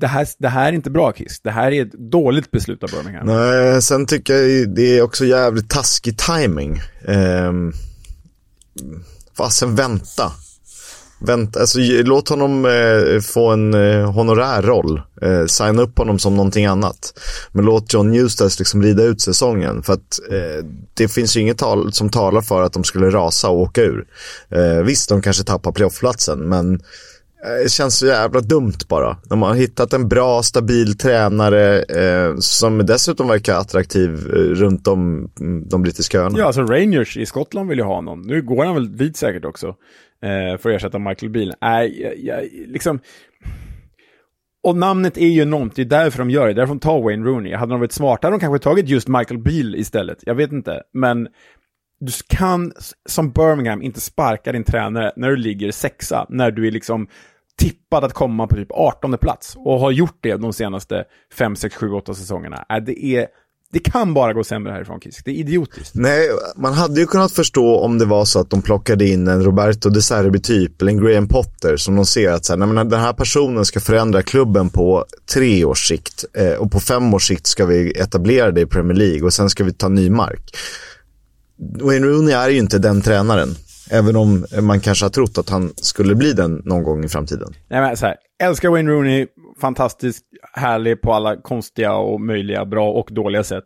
Det här, det här är inte bra Kiss. Det här är ett dåligt beslut av Birmingham. Nej, sen tycker jag det är också jävligt taskig timing. Um fasen vänta. Vänta, alltså, låt honom eh, få en eh, honorär roll. Eh, signa upp honom som någonting annat. Men låt John Eustace liksom rida ut säsongen. För att eh, det finns ju inget tal som talar för att de skulle rasa och åka ur. Eh, visst, de kanske tappar playoffplatsen, men Eh, det känns så jävla dumt bara. De har hittat en bra, stabil tränare eh, som dessutom verkar attraktiv eh, runt om mm, de brittiska öarna. Ja, alltså Rangers i Skottland vill ju ha någon. Nu går han väl dit säkert också. Eh, för att ersätta Michael Beale. Nej, jag, jag, liksom... och namnet är ju enormt, det är därför de gör det, därför de tar Wayne Rooney. Hade de varit smarta hade de kanske tagit just Michael Beal istället, jag vet inte. Men du kan som Birmingham inte sparka din tränare när du ligger sexa, när du är liksom tippad att komma på typ 18 plats och har gjort det de senaste 5, 6, 7, 8 säsongerna. Äh, det är det kan bara gå sämre härifrån Kisk. Det är idiotiskt. Nej, man hade ju kunnat förstå om det var så att de plockade in en Roberto De Serbi-typ eller en Graham Potter som de ser att så här, nej, den här personen ska förändra klubben på tre års sikt eh, och på fem års sikt ska vi etablera det i Premier League och sen ska vi ta ny mark. Wayne Rooney är ju inte den tränaren. Även om man kanske har trott att han skulle bli den någon gång i framtiden. Nej, men så här, älskar Wayne Rooney, fantastisk, härlig på alla konstiga och möjliga, bra och dåliga sätt.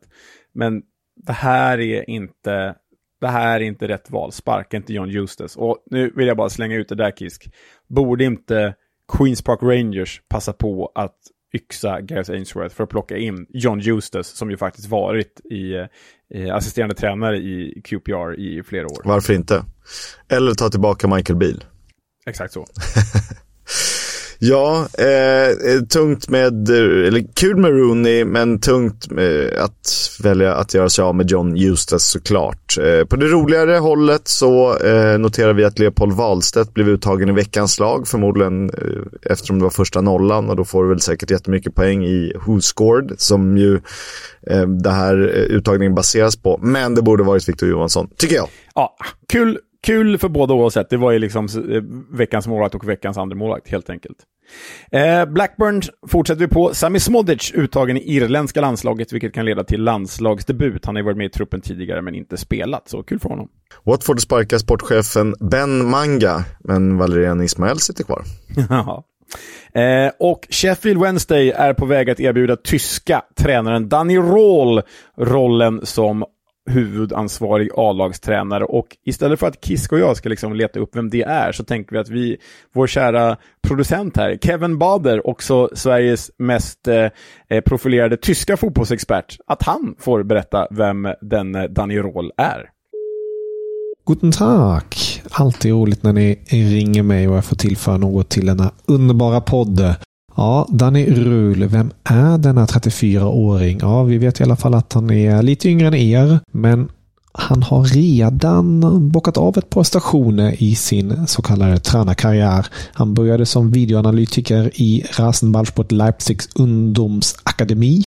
Men det här är inte, det här är inte rätt val. Sparka inte John Eustace. Och nu vill jag bara slänga ut det där Kisk. Borde inte Queens Park Rangers passa på att yxa Gareth Ainsworth för att plocka in John Eustace som ju faktiskt varit i, i assisterande tränare i QPR i flera år. Varför inte? Eller ta tillbaka Michael Beal. Exakt så. Ja, eh, eh, tungt med, eh, eller kul med Rooney, men tungt med att välja att göra sig av med John Eustace såklart. Eh, på det roligare hållet så eh, noterar vi att Leopold Wahlstedt blev uttagen i veckans lag, förmodligen eh, eftersom det var första nollan och då får du väl säkert jättemycket poäng i Who Scored, som ju eh, det här eh, uttagningen baseras på. Men det borde varit Victor Johansson, tycker jag. Ja, kul, kul för båda oavsett. Det var ju liksom veckans målvakt och veckans andra målvakt helt enkelt. Eh, Blackburn fortsätter vi på. Sami Smodic uttagen i irländska landslaget, vilket kan leda till landslagsdebut. Han har ju varit med i truppen tidigare men inte spelat, så kul för honom. Watford sparkar sportchefen Ben Manga, men Valerian Ismael sitter kvar. Eh, och Sheffield Wednesday är på väg att erbjuda tyska tränaren Danny Roll rollen som huvudansvarig A-lagstränare och istället för att Kisk och jag ska liksom leta upp vem det är så tänker vi att vi, vår kära producent här, Kevin Bader, också Sveriges mest eh, profilerade tyska fotbollsexpert, att han får berätta vem den eh, Danny Roll är. Guten Tag! Alltid roligt när ni ringer mig och jag får tillföra något till denna underbara podd. Ja, Danny Rul, vem är denna 34-åring? Ja, vi vet i alla fall att han är lite yngre än er, men han har redan bockat av ett par stationer i sin så kallade tränarkarriär. Han började som videoanalytiker i Rasenballsport Leipzigs ungdomsakademi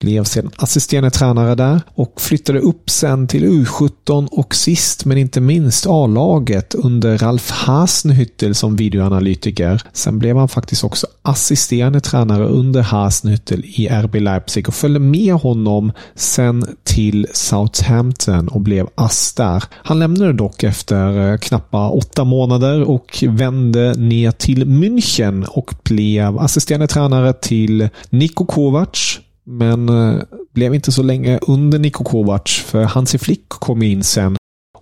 blev sedan assisterande tränare där och flyttade upp sen till U17 och sist men inte minst A-laget under Ralf Hasenhüttel som videoanalytiker. Sen blev han faktiskt också assisterande tränare under Hasenhüttel i RB Leipzig och följde med honom sen till Southampton och blev ass där. Han lämnade dock efter eh, knappa åtta månader och vände ner till München och blev assisterande tränare till Niko Kovac men eh, blev inte så länge under Niko Kovac för Hansi Flick kom in sen.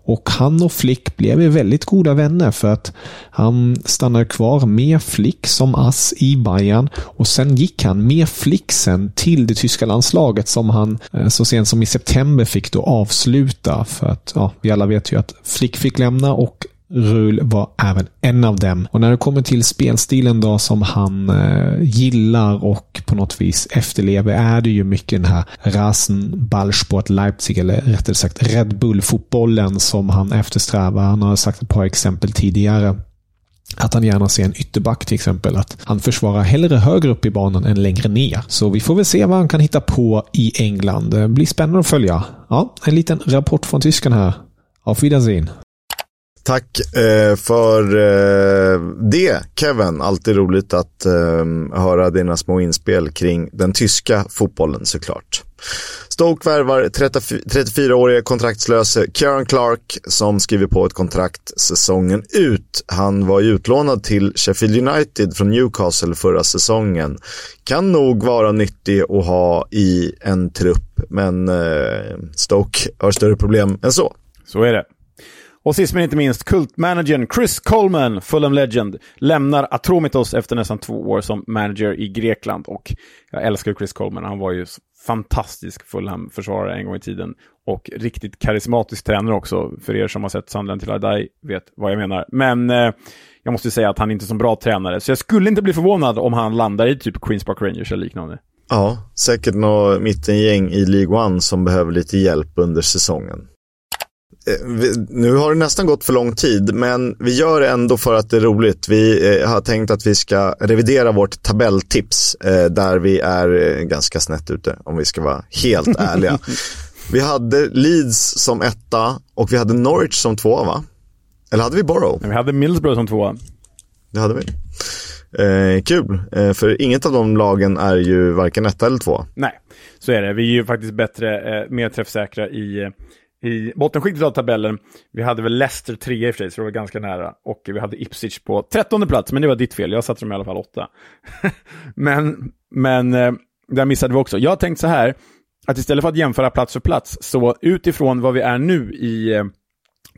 Och han och Flick blev väldigt goda vänner för att han stannade kvar med Flick som ass i Bayern och sen gick han med Flick sen till det tyska landslaget som han eh, så sent som i september fick då avsluta för att ja, vi alla vet ju att Flick fick lämna och Rul var även en av dem. Och när det kommer till spelstilen då som han eh, gillar och på något vis efterlever är det ju mycket den här rasen Ballsport Leipzig eller rättare sagt Red Bull-fotbollen som han eftersträvar. Han har sagt ett par exempel tidigare. Att han gärna ser en ytterback till exempel. Att han försvarar hellre högre upp i banan än längre ner. Så vi får väl se vad han kan hitta på i England. Det blir spännande att följa. Ja, en liten rapport från tysken här. Auf Wiedersehen. Tack eh, för eh, det Kevin. Alltid roligt att eh, höra dina små inspel kring den tyska fotbollen såklart. Stoke värvar 34-årige kontraktslöse Kieran Clark som skriver på ett kontrakt säsongen ut. Han var utlånad till Sheffield United från Newcastle förra säsongen. Kan nog vara nyttig att ha i en trupp, men eh, Stoke har större problem än så. Så är det. Och sist men inte minst, kultmanagern Chris Coleman, Fulham Legend, lämnar Atromitos efter nästan två år som manager i Grekland. Och jag älskar Chris Coleman, han var ju fantastisk Fulham-försvarare en gång i tiden. Och riktigt karismatisk tränare också, för er som har sett Sunderland till Adai vet vad jag menar. Men eh, jag måste säga att han är inte är så bra tränare. Så jag skulle inte bli förvånad om han landar i typ Queens Park Rangers eller liknande. Ja, säkert något mittengäng i League One som behöver lite hjälp under säsongen. Eh, nu har det nästan gått för lång tid, men vi gör det ändå för att det är roligt. Vi eh, har tänkt att vi ska revidera vårt tabelltips, eh, där vi är ganska snett ute, om vi ska vara helt ärliga. Vi hade Leeds som etta och vi hade Norwich som tvåa, va? Eller hade vi Borough? Vi hade Middlesbrough som tvåa. Det hade vi. Eh, kul, eh, för inget av de lagen är ju varken etta eller tvåa. Nej, så är det. Vi är ju faktiskt bättre, eh, mer träffsäkra i i bottenskiktet av tabellen. Vi hade väl Leicester 3 i och för sig, så det var ganska nära. Och vi hade Ipswich på trettonde plats, men det var ditt fel. Jag satte dem i alla fall åtta. men, men eh, där missade vi också. Jag har tänkt så här, att istället för att jämföra plats för plats, så utifrån vad vi är nu i eh,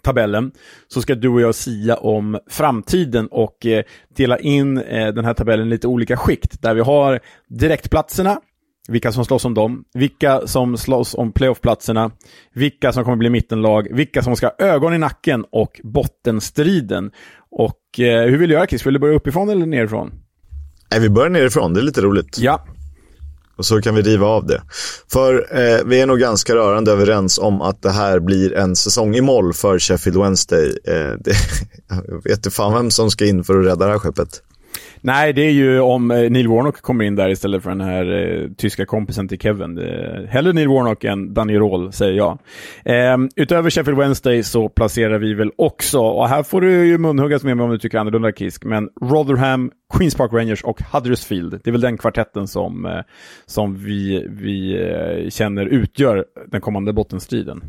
tabellen, så ska du och jag sia om framtiden och eh, dela in eh, den här tabellen i lite olika skikt, där vi har direktplatserna, vilka som slåss om dem, vilka som slåss om playoffplatserna, vilka som kommer bli mittenlag, vilka som ska ha ögon i nacken och bottenstriden. Och eh, hur vill du göra Chris? Vill du börja uppifrån eller nerifrån? Nej, vi börjar nerifrån, det är lite roligt. Ja. Och så kan vi riva av det. För eh, vi är nog ganska rörande överens om att det här blir en säsong i moll för Sheffield Wednesday. Eh, det, jag vet inte fan vem som ska in för att rädda det här skeppet. Nej, det är ju om eh, Neil Warnock kommer in där istället för den här eh, tyska kompisen till Kevin. hellre Neil Warnock än Danny Roll, säger jag. Eh, utöver Sheffield Wednesday så placerar vi väl också, och här får du ju munhuggas med mig om du tycker annorlunda Kisk, men Rotherham, Queens Park Rangers och Huddersfield. Det är väl den kvartetten som, eh, som vi, vi eh, känner utgör den kommande bottenstriden.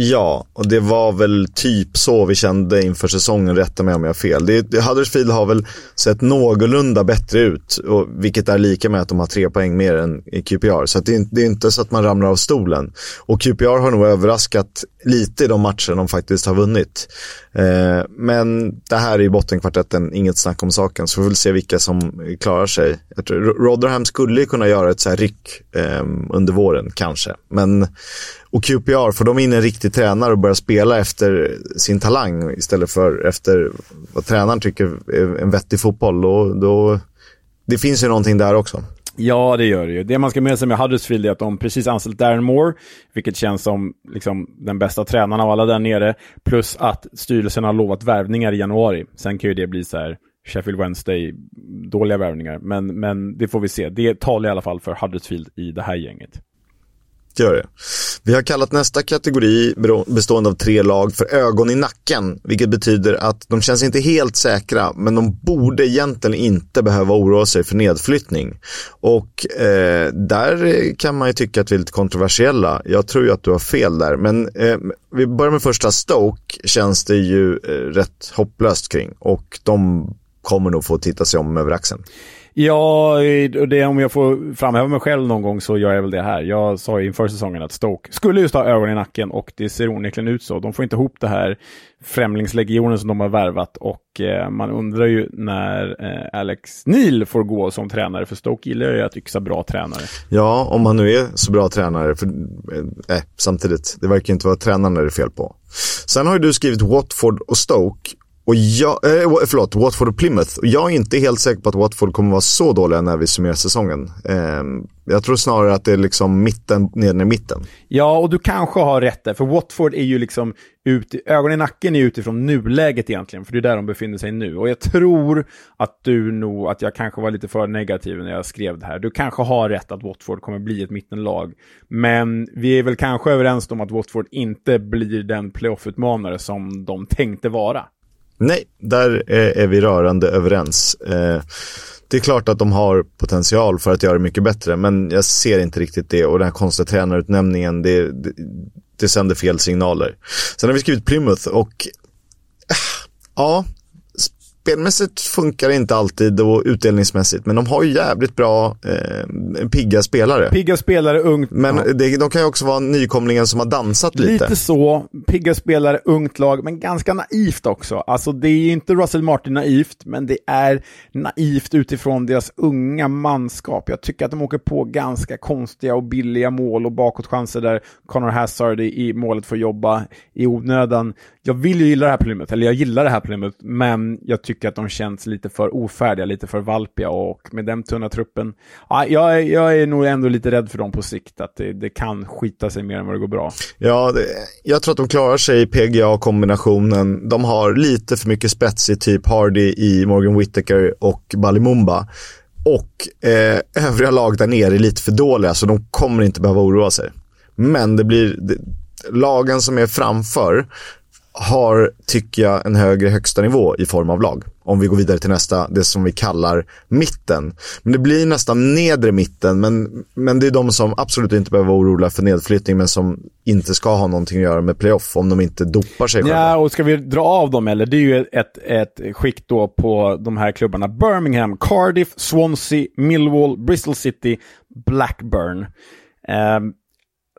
Ja, och det var väl typ så vi kände inför säsongen, rätta mig om jag har fel. Det, det, Huddersfield har väl sett någorlunda bättre ut, och, vilket är lika med att de har tre poäng mer än i QPR. Så det, det, är inte så att man ramlar av stolen. Och QPR har nog överraskat lite i de matcher de faktiskt har vunnit. Eh, men det här är ju bottenkvartetten, inget snack om saken, så vi får väl se vilka som klarar sig. Jag tror, Rotherham skulle kunna göra ett så här ryck eh, under våren, kanske. Men och QPR, får de in en riktig tränare och börjar spela efter sin talang istället för efter vad tränaren tycker är en vettig fotboll, då, då det finns ju någonting där också. Ja, det gör det ju. Det man ska med sig med Huddersfield är att de precis anställt Darren Moore, vilket känns som liksom, den bästa tränaren av alla där nere, plus att styrelsen har lovat värvningar i januari. Sen kan ju det bli så här Sheffield Wednesday, dåliga värvningar, men, men det får vi se. Det talar i alla fall för Huddersfield i det här gänget gör det. Vi har kallat nästa kategori bestående av tre lag för ögon i nacken, vilket betyder att de känns inte helt säkra, men de borde egentligen inte behöva oroa sig för nedflyttning. Och eh, där kan man ju tycka att vi är lite kontroversiella. Jag tror ju att du har fel där, men eh, vi börjar med första Stoke, känns det ju eh, rätt hopplöst kring och de kommer nog få titta sig om över axeln. Ja, det, om jag får framhäva mig själv någon gång så gör jag väl det här. Jag sa inför säsongen att Stoke skulle just ha ögon i nacken och det ser onekligen ut så. De får inte ihop det här främlingslegionen som de har värvat och eh, man undrar ju när eh, Alex Neil får gå som tränare för Stoke gillar ju att yxa bra tränare. Ja, om han nu är så bra tränare. För, eh, eh samtidigt, det verkar inte vara tränaren det är fel på. Sen har ju du skrivit Watford och Stoke och jag, eh, förlåt, Watford och Plymouth. Jag är inte helt säker på att Watford kommer vara så dåliga när vi summerar säsongen. Eh, jag tror snarare att det är liksom mitten, nere i mitten. Ja, och du kanske har rätt där, för Watford är ju liksom ut, ögonen i nacken är utifrån nuläget egentligen, för det är där de befinner sig nu. Och jag tror att du nog, att jag kanske var lite för negativ när jag skrev det här. Du kanske har rätt att Watford kommer bli ett mittenlag, men vi är väl kanske överens om att Watford inte blir den playoff-utmanare som de tänkte vara. Nej, där eh, är, vi rörande överens. Eh, det är klart att de har potential för att göra det mycket bättre, men jag ser inte riktigt det och den här konstiga tränarutnämningen, det, det, det sänder fel signaler. Sen har vi skrivit Plymouth och eh, ja, spelmässigt funkar det inte alltid och utdelningsmässigt, men de har ju jävligt bra eh, pigga spelare. Pigga spelare, ungt. Men ja. det, de kan ju också vara nykomlingen som har dansat lite. Lite så, pigga spelare, ungt lag, men ganska naivt också. Alltså det är inte Russell Martin naivt, men det är naivt utifrån deras unga manskap. Jag tycker att de åker på ganska konstiga och billiga mål och bakåtchanser där Connor Hazard i målet får jobba i onödan. Jag vill ju gilla det här Plymouth, eller jag gillar det här Plymouth, men jag tycker att de känns lite för ofärdiga, lite för valpiga och med den tunna truppen, ja, jag, jag är nog ändå lite rädd för dem på sikt, att det, det kan skita sig mer än vad det går bra. Ja, det, jag tror att de klarar sig i PGA-kombinationen. De har lite för mycket spets i typ Hardy i Morgan Whittaker och Balimumba. Och eh, övriga lag där nere är lite för dåliga, så de kommer inte behöva oroa sig. Men det blir, det, lagen som är framför har, tycker jag, en högre högsta nivå i form av lag. Om vi går vidare till nästa, det som vi kallar mitten. Men det blir nästan nedre mitten, men, men det är de som absolut inte behöver vara oroliga för nedflyttning, men som inte ska ha någonting att göra med playoff om de inte dopar sig själva. Ja, och ska vi dra av dem eller? Det är ju ett, ett skikt då på de här klubbarna. Birmingham, Cardiff, Swansea, Millwall, Bristol City, Blackburn. Um,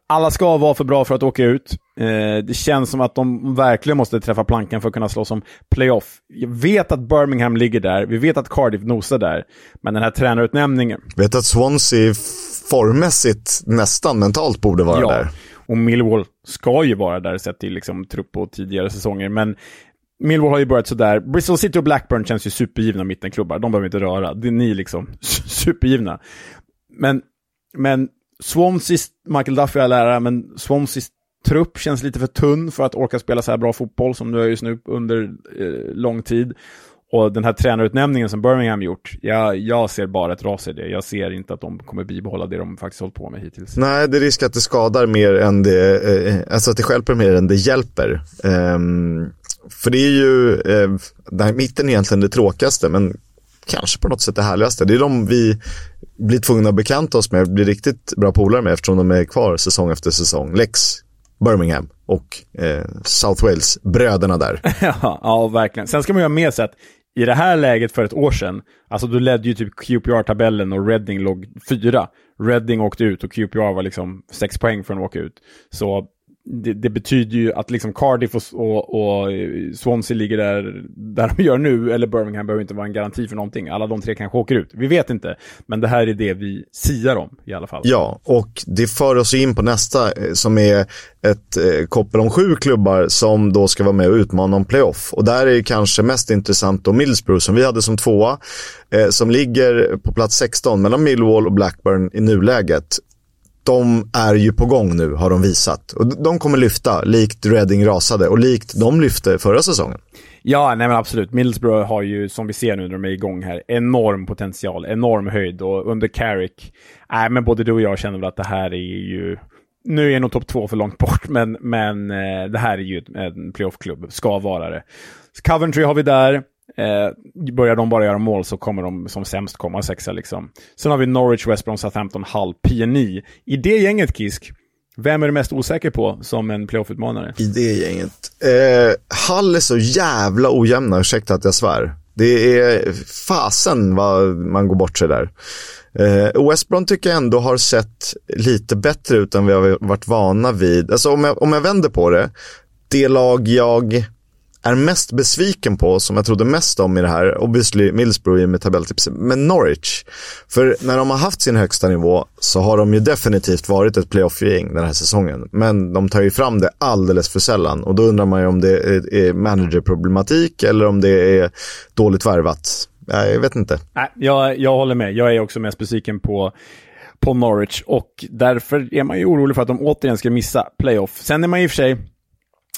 alla ska vara för bra för att åka ut. Eh, det känns som att de verkligen måste träffa plankan för att kunna slå som playoff. Jag vet att Birmingham ligger där, vi vet att Cardiff nosar där, men den här tränarutnämningen... Vet att Swansea formmässigt nästan mentalt borde vara ja, där. och Millwall ska ju vara där sett till liksom, trupp på tidigare säsonger, men Millwall har ju börjat sådär. Bristol City och Blackburn känns ju supergivna mittenklubbar. De behöver inte röra. Det är ni liksom supergivna. Men, men Swanseas, Michael Duffy är lärare, men Swanseas trupp känns lite för tunn för att orka spela så här bra fotboll som du är just nu under eh, lång tid. Och den här tränarutnämningen som Birmingham gjort, jag, jag ser bara ett ras i det. Jag ser inte att de kommer bibehålla det de faktiskt hållit på med hittills. Nej, det är risk att det skadar mer än det, eh, alltså att det hjälper mer än det hjälper. Um, för det är ju, eh, den här mitten är egentligen det tråkigaste, men kanske på något sätt det härligaste. Det är de vi blir tvungna att bekanta oss med, blir riktigt bra polare med eftersom de är kvar säsong efter säsong. Lex, Birmingham och eh, South Wales, bröderna där. ja, ja, verkligen. Sen ska man ju ha med sig att i det här läget för ett år sedan, alltså då ledde ju typ QPR-tabellen och Reading låg fyra. Reading åkte ut och QPR var liksom sex poäng från att åka ut. Så det, det, betyder ju att liksom Cardiff och, och, och, Swansea ligger där, där de gör nu, eller Birmingham behöver inte vara en garanti för någonting. Alla de tre kanske åker ut. Vi vet inte, men det här är det vi siar om i alla fall. Ja, och det för oss in på nästa eh, som är ett eh, koppel om sju klubbar som då ska vara med och utmana om playoff. Och där är det kanske mest intressant då Middlesbrough som vi hade som tvåa, eh, som ligger på plats 16 mellan Millwall och Blackburn i nuläget de är ju på gång nu, har de visat. Och de kommer lyfta, likt Reading rasade och likt de lyfte förra säsongen. Ja, nej men absolut. Middlesbrough har ju, som vi ser nu när de är igång här, enorm potential, enorm höjd och under Carrick, nej men både du och jag känner väl att det här är ju, nu är nog topp två för långt bort, men, men eh, det här är ju en playoff-klubb, ska vara det. Coventry har vi där, Eh, börjar de bara göra mål så kommer de som sämst komma sexa liksom. Sen har vi Norwich, West Brom, Southampton, Hull, PNI. I det gänget, Kisk, vem är du mest osäker på som en playoff-utmanare? I det gänget? Eh, Hull är så jävla ojämna, ursäkta att jag svär. Det är fasen vad man går bort sig där. Eh, West Brom tycker jag ändå har sett lite bättre ut än vi har varit vana vid. Alltså om jag, om jag vänder på det, det lag jag är mest besviken på, som jag trodde mest om i det här, obviously Middlesbrough med tabelltipset, men Norwich. För när de har haft sin högsta nivå så har de ju definitivt varit ett playoff-gäng den här säsongen. Men de tar ju fram det alldeles för sällan och då undrar man ju om det är managerproblematik eller om det är dåligt värvat. Jag vet inte. Nej, jag, jag håller med. Jag är också mest besviken på på Norwich och därför är man ju orolig för att de återigen ska missa playoff. Sen är man ju i och för sig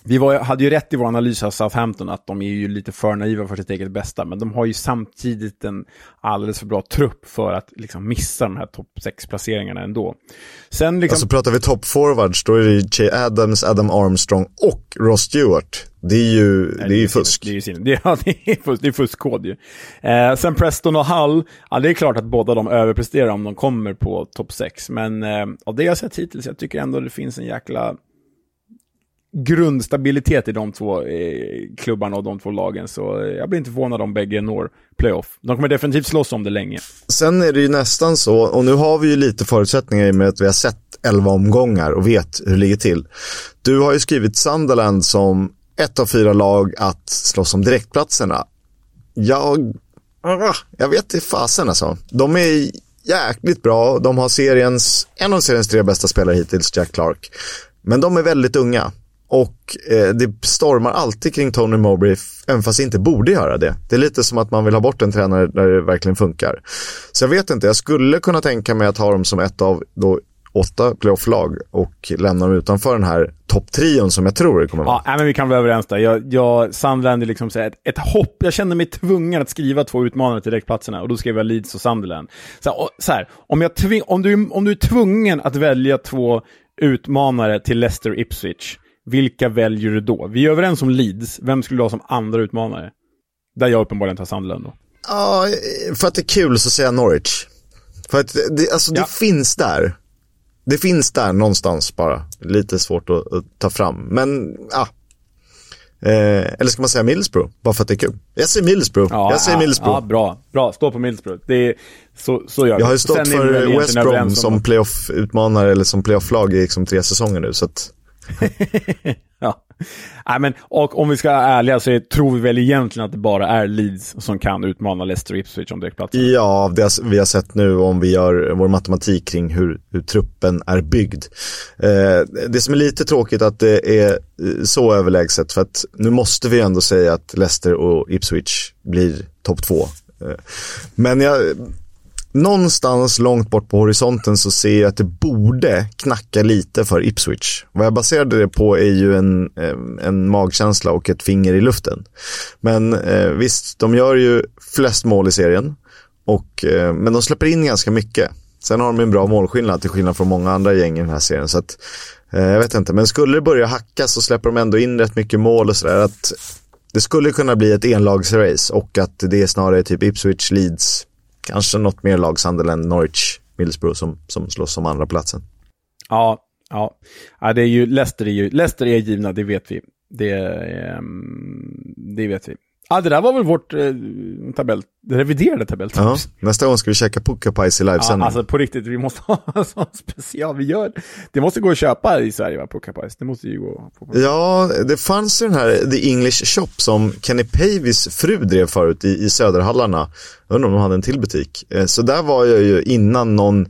vi var, hade ju rätt i vår analys av Southampton att de är ju lite för naiva för sitt eget bästa, men de har ju samtidigt en alldeles för bra trupp för att liksom missa de här topp 6-placeringarna ändå. Sen liksom... Alltså pratar vi top forwards, då är det Che Adams, Adam Armstrong och Ross Stewart. Det är ju, Nej, det är ju fusk. Det är ju det, ja, det är, fusk, det är fuskkod ju. Eh, sen Preston och Hull, ja det är klart att båda de överpresterar om de kommer på topp 6, men eh, av det jag sett hittills, jag tycker ändå det finns en jäkla grundstabilitet i de två eh, klubbarna och de två lagen. Så eh, jag blir inte förvånad om bägge når playoff. De kommer definitivt slåss om det länge. Sen är det ju nästan så, och nu har vi ju lite förutsättningar i och med att vi har sett elva omgångar och vet hur det ligger till. Du har ju skrivit Sunderland som ett av fyra lag att slåss om direktplatserna. Jag, ah, jag vet inte fasen alltså. De är jäkligt bra. De har seriens, en av seriens tre bästa spelare hittills, Jack Clark. Men de är väldigt unga. Och eh, det stormar alltid kring Tony Mowbray, även fast det inte borde göra det. Det är lite som att man vill ha bort en tränare där det verkligen funkar. Så jag vet inte, jag skulle kunna tänka mig att ha dem som ett av då åtta playoff-lag och lämna dem utanför den här topptrion som jag tror det kommer vara. Ja, men vi kan vara överens där. Jag, jag, Sunderland är liksom så ett, ett hopp. Jag kände mig tvungen att skriva två utmanare till direktplatserna och då skrev jag Leeds och Sunderland. Så, och, så här, om, jag tving, om, du, om du är tvungen att välja två utmanare till Leicester Ipswich, vilka väljer du då? Vi är överens om Leeds. Vem skulle du ha som andra utmanare? Där jag uppenbarligen tar Sunderland då. Ja, för att det är kul så säger jag Norwich. För att det, alltså, ja. det finns där. Det finns där någonstans bara. Lite svårt att, att ta fram. Men, ja. Eh, eller ska man säga Middlesbrough? Bara för att det är kul. Jag säger Middlesbrough. Ja, jag säger ja, Middlesbrough. Ja, bra. Bra, stå på Middlesbrough. Det är, så, så gör Jag har ju stått för West Brom som playoff-utmanare eller som playoff-lag i liksom tre säsonger nu. Så att... ja. Nej, men, och om vi ska vara ärliga så tror vi väl egentligen att det bara är Leeds som kan utmana Leicester Ipswich om direktplatsen. Ja, det vi har sett nu om vi gör vår matematik kring hur, hur truppen är byggd. Eh, det som är lite tråkigt att det är eh, så överlägset för att nu måste vi ändå säga att Leicester och Ipswich blir topp två. Eh, men jag, någonstans långt bort på horisonten så ser jag att det borde knacka lite för Ipswich. Vad jag baserade det på är ju en, eh, en magkänsla och ett finger i luften. Men eh, visst, de gör ju flest mål i serien. Och, eh, men de släpper in ganska mycket. Sen har de en bra målskillnad till skillnad från många andra gäng i den här serien. Så att, jag vet inte, men skulle det börja hacka så släpper de ändå in rätt mycket mål och sådär. Det skulle kunna bli ett enlagsrace och att det är snarare typ Ipswich, Leeds, kanske något mer lag, än Norwich, Middlesbrough som, som slåss om andra platsen. Ja, ja. ja det är ju, Leicester är ju, Leicester är givna, det vet vi. Det, ehm, det vet vi. Ja, det där var väl vårt eh, tabell, reviderade tabelltips. Ja, nästa gång ska vi käka puckapajs i livesändning. Ja, alltså på riktigt, vi måste ha en sån special. Vi gör, det måste gå att köpa i Sverige, va, puckapajs. Det måste ju gå. På, Ja, det fanns ju den här The English Shop som Kenny Pavis fru drev förut i, i Söderhallarna. Jag undrar om de hade en till butik. Eh, så där var jag ju innan någon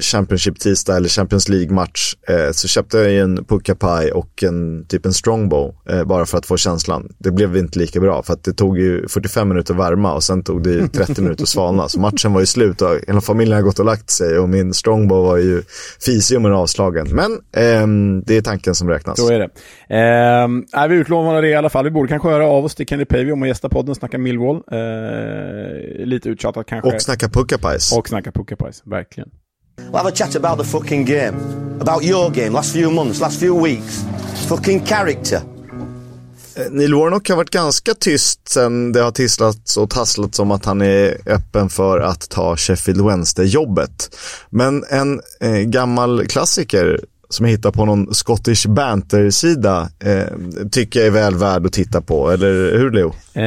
Championship tisdag eller Champions League-match eh, så köpte jag en puckapaj och en typ en strongbow eh, bara för att få känslan. Det blev inte lika bra för att det tog ju 45 minuter att värma och sen tog det 30 minuter att svalna. Så matchen var ju slut och hela familjen har gått och lagt sig och min strongbow var ju fisig och avslagen. Men eh, det är tanken som räknas. Så är det. Eh, är vi utlovade det i alla fall. Vi borde kanske höra av oss till Kenny Pavey om att gästa podden, snacka Millwall. Eh, lite uttjatat kanske. Och snacka puckapajs. Och snacka puckapajs, verkligen. We'll have a chat about the fucking game. About your game, last few months, last few weeks. Fucking character. Eh, Neil Warnock har varit ganska tyst sen det har tisslats och tasslats om att han är öppen för att ta Sheffield Wednesday-jobbet. Men en eh, gammal klassiker som jag hittar på någon Scottish Banter-sida eh, tycker jag är väl värd att titta på, eller hur Leo? Eh,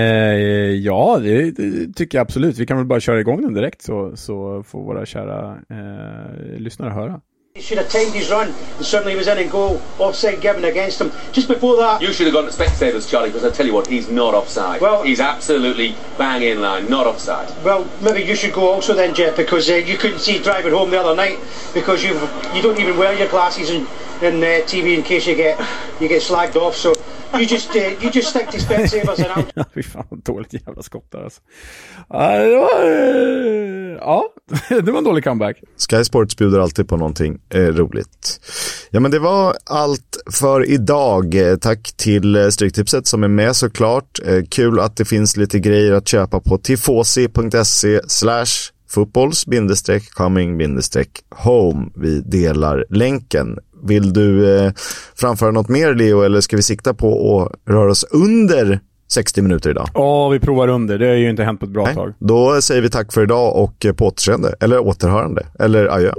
ja, det, det, tycker jag absolut. Vi kan väl bara köra igång den direkt så, så får våra kära eh, lyssnare höra. He should have timed his run and certainly he was in and goal. Offside given against him. Just before that... You should have gone to spectators, Charlie, because I tell you what, he's not offside. Well, he's absolutely bang in line, not offside. Well, maybe you should go also then, Jeff, because uh, you couldn't see driving home the other night because you you don't even wear your glasses in, in uh, TV in case you get you get slagged off. So You just, uh, you just stick to Specsavers and out. Fy fan dåligt jävla skott där alltså. Ja, det var, uh, ja, det var en dålig comeback. Sky Sports bjuder alltid på någonting eh, roligt. Ja, men det var allt för idag. Tack till eh, Stryktipset som är med såklart. Eh, kul att det finns lite grejer att köpa på tifosi.se slash fotbolls-coming-home. Vi delar länken. Vill du eh, framföra något mer Leo eller ska vi sikta på att röra oss under 60 minuter idag? Ja, vi provar under. Det har ju inte hänt på ett bra Nej. tag. Då säger vi tack för idag och på återseende, eller återhörande, eller adjö.